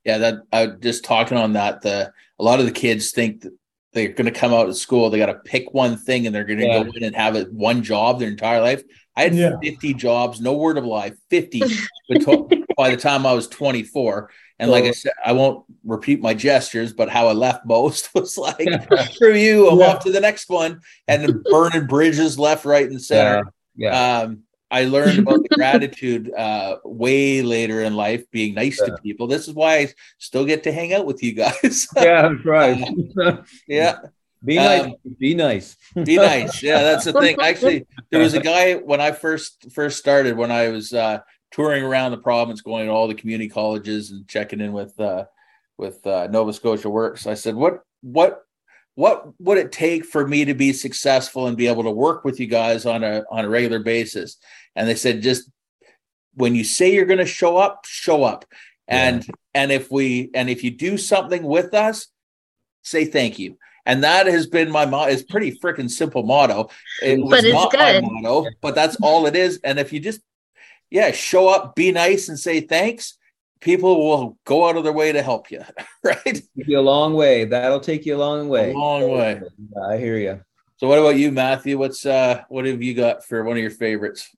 Yeah, that I just talking on that. The a lot of the kids think that they're going to come out of school. They got to pick one thing and they're going to yeah. go in and have it one job their entire life. I had yeah. 50 jobs, no word of lie, 50 by the time I was 24. And like I said, I won't repeat my gestures, but how I left most was like, screw you, I'm yeah. off to the next one. And burning bridges left, right, and center. Yeah. Um, I learned about the gratitude uh, way later in life, being nice yeah. to people. This is why I still get to hang out with you guys. yeah, that's right. Uh, yeah. Be nice. Um, be nice. be nice. Yeah, that's the thing. Actually, there was a guy when I first first started when I was uh, touring around the province, going to all the community colleges and checking in with uh, with uh, Nova Scotia Works. I said, "What what what would it take for me to be successful and be able to work with you guys on a on a regular basis?" And they said, "Just when you say you're going to show up, show up." And yeah. and if we and if you do something with us, say thank you and that has been my motto. It's pretty freaking simple motto. It was but it's not good. my motto, but that's all it is. And if you just, yeah, show up, be nice, and say thanks, people will go out of their way to help you. Right? Take you a long way. That'll take you a long way. A long way. I hear you. So, what about you, Matthew? What's uh, what have you got for one of your favorites?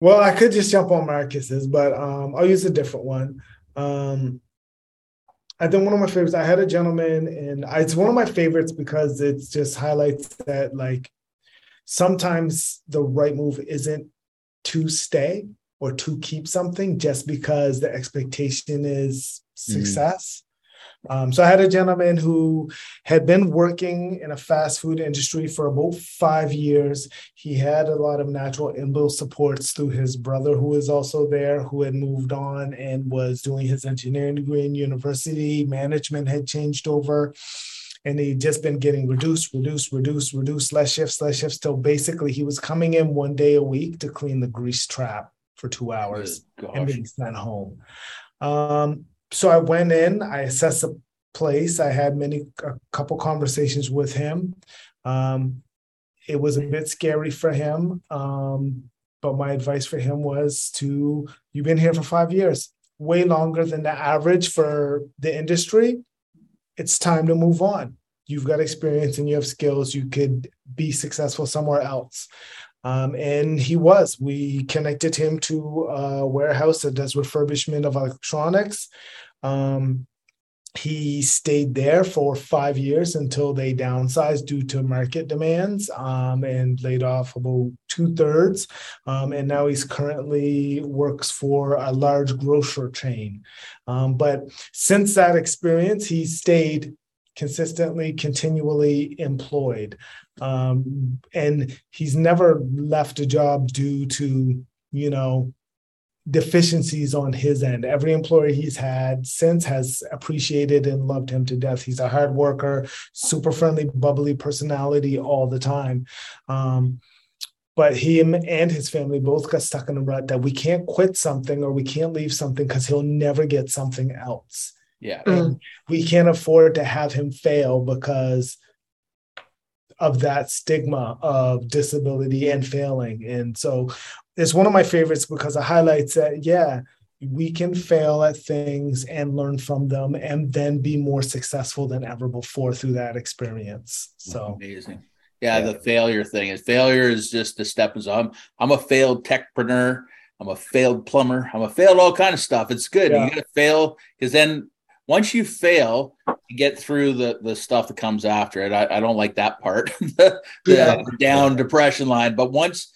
Well, I could just jump on Marcus's, but um, I'll use a different one. Um, I think one of my favorites. I had a gentleman, and it's one of my favorites because it just highlights that like sometimes the right move isn't to stay or to keep something just because the expectation is mm. success. Um, so I had a gentleman who had been working in a fast food industry for about five years. He had a lot of natural inbuilt supports through his brother, who was also there, who had moved on and was doing his engineering degree in university. Management had changed over. And he'd just been getting reduced, reduced, reduced, reduced, less shifts, less shifts, till basically he was coming in one day a week to clean the grease trap for two hours and being sent home. Um, so I went in, I assessed the place. I had many a couple conversations with him. Um, it was a bit scary for him, um, but my advice for him was to you've been here for five years, way longer than the average for the industry. It's time to move on. You've got experience and you have skills. You could be successful somewhere else. Um, and he was. We connected him to a warehouse that does refurbishment of electronics. Um, he stayed there for five years until they downsized due to market demands um, and laid off about two thirds. Um, and now he's currently works for a large grocer chain. Um, but since that experience, he stayed consistently, continually employed. Um, and he's never left a job due to, you know, deficiencies on his end. Every employer he's had since has appreciated and loved him to death. He's a hard worker, super friendly, bubbly personality all the time. Um, but him and his family both got stuck in a rut that we can't quit something or we can't leave something because he'll never get something else. Yeah. Mm. We can't afford to have him fail because of that stigma of disability and failing. And so it's one of my favorites because it highlights that, yeah, we can fail at things and learn from them and then be more successful than ever before through that experience. So amazing. Yeah, yeah, the failure thing is failure is just a step. stone. I'm, I'm a failed techpreneur. I'm a failed plumber. I'm a failed all kind of stuff. It's good. Yeah. You gotta fail because then once you fail, you get through the the stuff that comes after it. I, I don't like that part, the, yeah. the down depression line. But once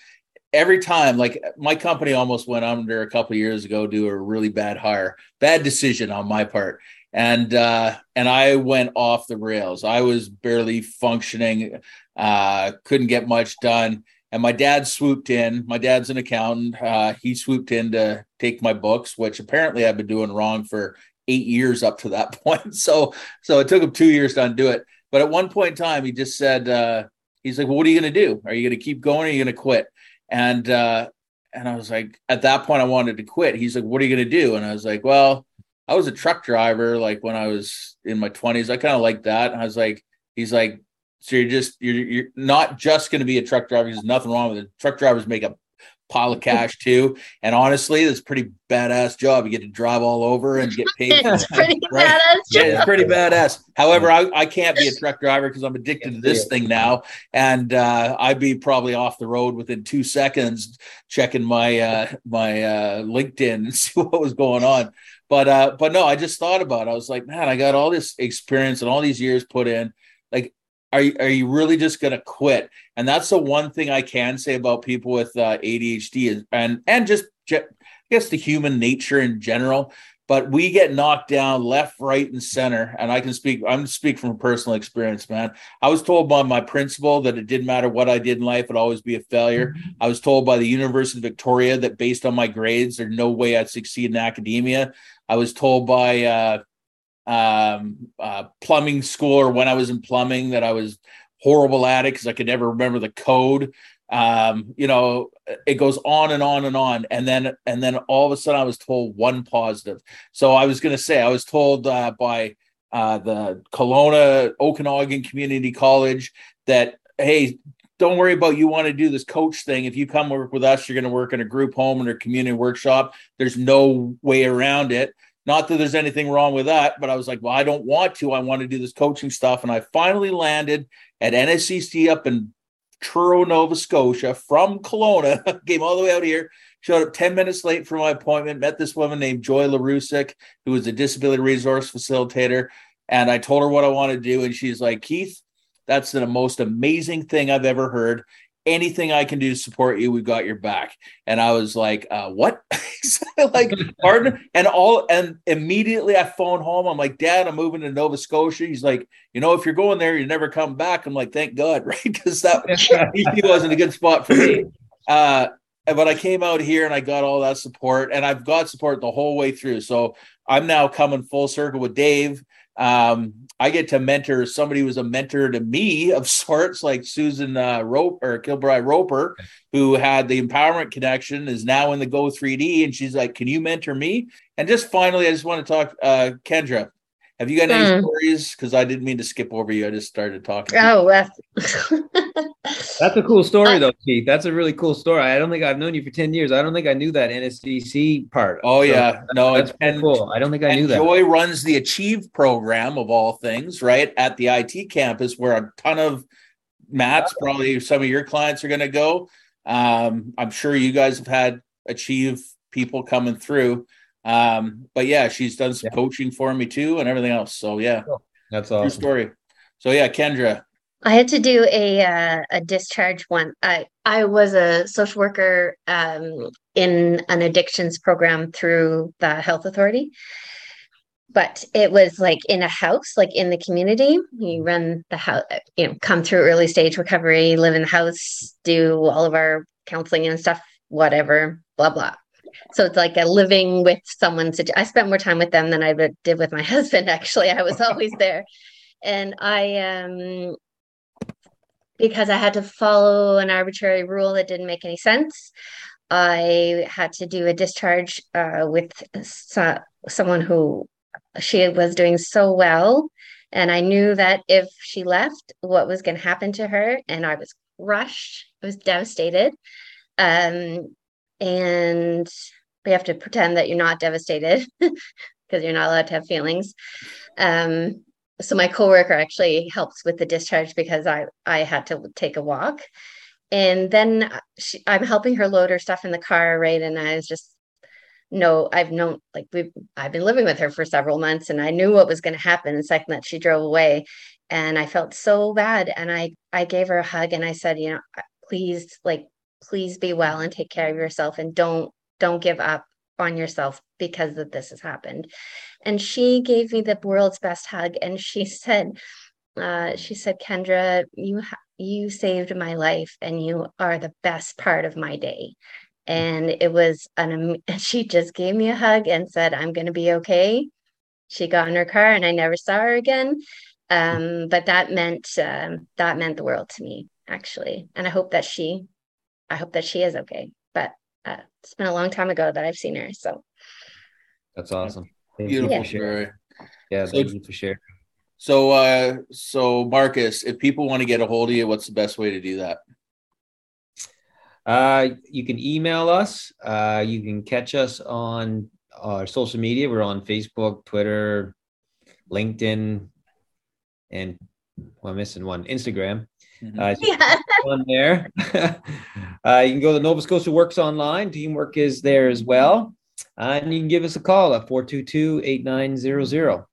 every time, like my company almost went under a couple years ago due to a really bad hire, bad decision on my part and uh, and I went off the rails. I was barely functioning, uh, couldn't get much done. And my dad swooped in. My dad's an accountant. Uh, he swooped in to take my books, which apparently I've been doing wrong for eight years up to that point. So so it took him two years to undo it. But at one point in time, he just said, uh, he's like, well, "What are you going to do? Are you going to keep going? Or are you going to quit?" And uh, and I was like, at that point, I wanted to quit. He's like, "What are you going to do?" And I was like, "Well." I was a truck driver like when I was in my 20s. I kind of like that. And I was like, he's like, so you're just you're you're not just going to be a truck driver. There's nothing wrong with it. Truck drivers make a pile of cash too. And honestly, it's pretty badass job. You get to drive all over and get paid. it's pretty right? badass. Yeah, it's pretty badass. However, I, I can't be a truck driver because I'm addicted to this thing now. And uh, I'd be probably off the road within two seconds checking my uh, my uh, LinkedIn and see what was going on. But uh, but no, I just thought about it. I was like, man, I got all this experience and all these years put in. Are you, are you really just going to quit? And that's the one thing I can say about people with uh, ADHD is, and and just I guess the human nature in general but we get knocked down left, right, and center. And I can speak, I'm speak from personal experience, man. I was told by my principal that it didn't matter what I did in life, it'd always be a failure. Mm-hmm. I was told by the University of Victoria that based on my grades, there's no way I'd succeed in academia. I was told by uh, um, uh, plumbing school or when I was in plumbing that I was horrible at it because I could never remember the code. Um you know it goes on and on and on. And then and then all of a sudden i was told one positive. So i was going to say i was told uh, by uh, the Kelowna okanagan community college that hey don't worry about you want to do this coach thing. If you come work with us you're going to work in a group home and a community workshop. There's no way around it not that there's anything wrong with that but i was like well i don't want to i want to do this coaching stuff and i finally landed at nscc up in Truro, Nova Scotia from Kelowna, came all the way out here, showed up 10 minutes late for my appointment, met this woman named Joy LaRusick, who was a disability resource facilitator. And I told her what I wanted to do. And she's like, Keith, that's the most amazing thing I've ever heard anything I can do to support you, we've got your back. And I was like, uh, what? like, pardon? And all, and immediately I phone home. I'm like, Dad, I'm moving to Nova Scotia. He's like, you know, if you're going there, you never come back. I'm like, thank God, right? Because that wasn't a good spot for me. Uh, but I came out here and I got all that support, and I've got support the whole way through. So I'm now coming full circle with Dave um, I get to mentor somebody who was a mentor to me of sorts, like Susan uh, Rope or Kilbride Roper, who had the empowerment connection, is now in the Go 3D, and she's like, "Can you mentor me?" And just finally, I just want to talk, uh, Kendra. Have you got any mm. stories? Because I didn't mean to skip over you. I just started talking. Oh, that's that's a cool story, though, Keith. That's a really cool story. I don't think I've known you for ten years. I don't think I knew that NSCC part. Oh so yeah, no, it's and, cool. I don't think I knew that. Joy runs the Achieve program of all things, right at the IT campus, where a ton of Matt's probably some of your clients are going to go. Um, I'm sure you guys have had Achieve people coming through. Um, but yeah, she's done some yeah. coaching for me too and everything else. So yeah, that's awesome. True story. So yeah, Kendra. I had to do a uh, a discharge one. I I was a social worker um, in an addictions program through the health authority, but it was like in a house, like in the community. You run the house, you know, come through early stage recovery, live in the house, do all of our counseling and stuff, whatever, blah blah. So it's like a living with someone. I spent more time with them than I did with my husband. Actually, I was always there, and I um because I had to follow an arbitrary rule that didn't make any sense. I had to do a discharge uh, with so, someone who she was doing so well. And I knew that if she left, what was going to happen to her. And I was crushed. I was devastated. Um, and we have to pretend that you're not devastated because you're not allowed to have feelings. Um, so my coworker actually helps with the discharge because I I had to take a walk, and then she, I'm helping her load her stuff in the car, right? And I was just no, I've known like we've I've been living with her for several months, and I knew what was going to happen the second that she drove away, and I felt so bad, and I I gave her a hug and I said, you know, please like please be well and take care of yourself and don't don't give up on yourself because of this has happened. And she gave me the world's best hug and she said uh, she said kendra you ha- you saved my life and you are the best part of my day. And it was an she just gave me a hug and said i'm going to be okay. She got in her car and i never saw her again. Um, but that meant um, that meant the world to me actually. And i hope that she i hope that she is okay but uh, it's been a long time ago that i've seen her so. That's awesome. Thank beautiful yeah. yeah thank so, you for sharing. so uh so marcus if people want to get a hold of you what's the best way to do that? Uh you can email us. Uh you can catch us on our social media. We're on facebook twitter linkedin and well, I'm missing one Instagram. Mm-hmm. Uh, yeah. on there. uh, you can go to Nova Scotia Works Online. Teamwork is there as well. Uh, and you can give us a call at 422 8900.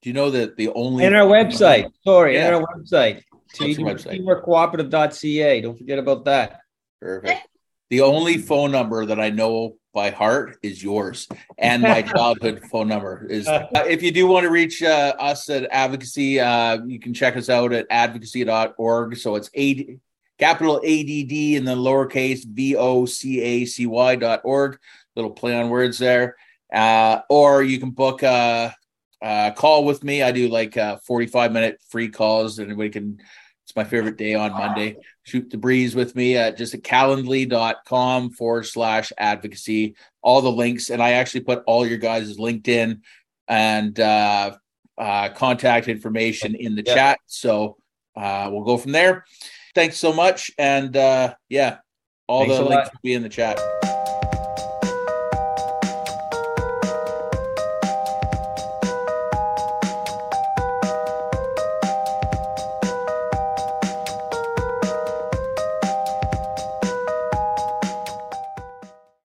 Do you know that the only. And our website. Sorry, yeah. and our website. Teamworkcooperative.ca. Don't forget about that. Perfect. The only phone number that I know by heart is yours. And my childhood phone number is uh, if you do want to reach uh, us at ADDvocacy uh, you can check us out at ADDvocacy.org so it's a capital add and then lowercase v-o-c-a-c-y dot org. Little play on words there. Uh, or you can book a, a, call with me. I do like uh, 45 minute free calls and anybody can it's my favorite day on Monday. Shoot the breeze with me at just at calendly.com forward slash ADDvocacy. All the links. And I actually put all your guys' LinkedIn and uh, uh, contact information in the chat. So uh, we'll go from there. Thanks so much. And uh, yeah, all Thanks the links will be in the chat.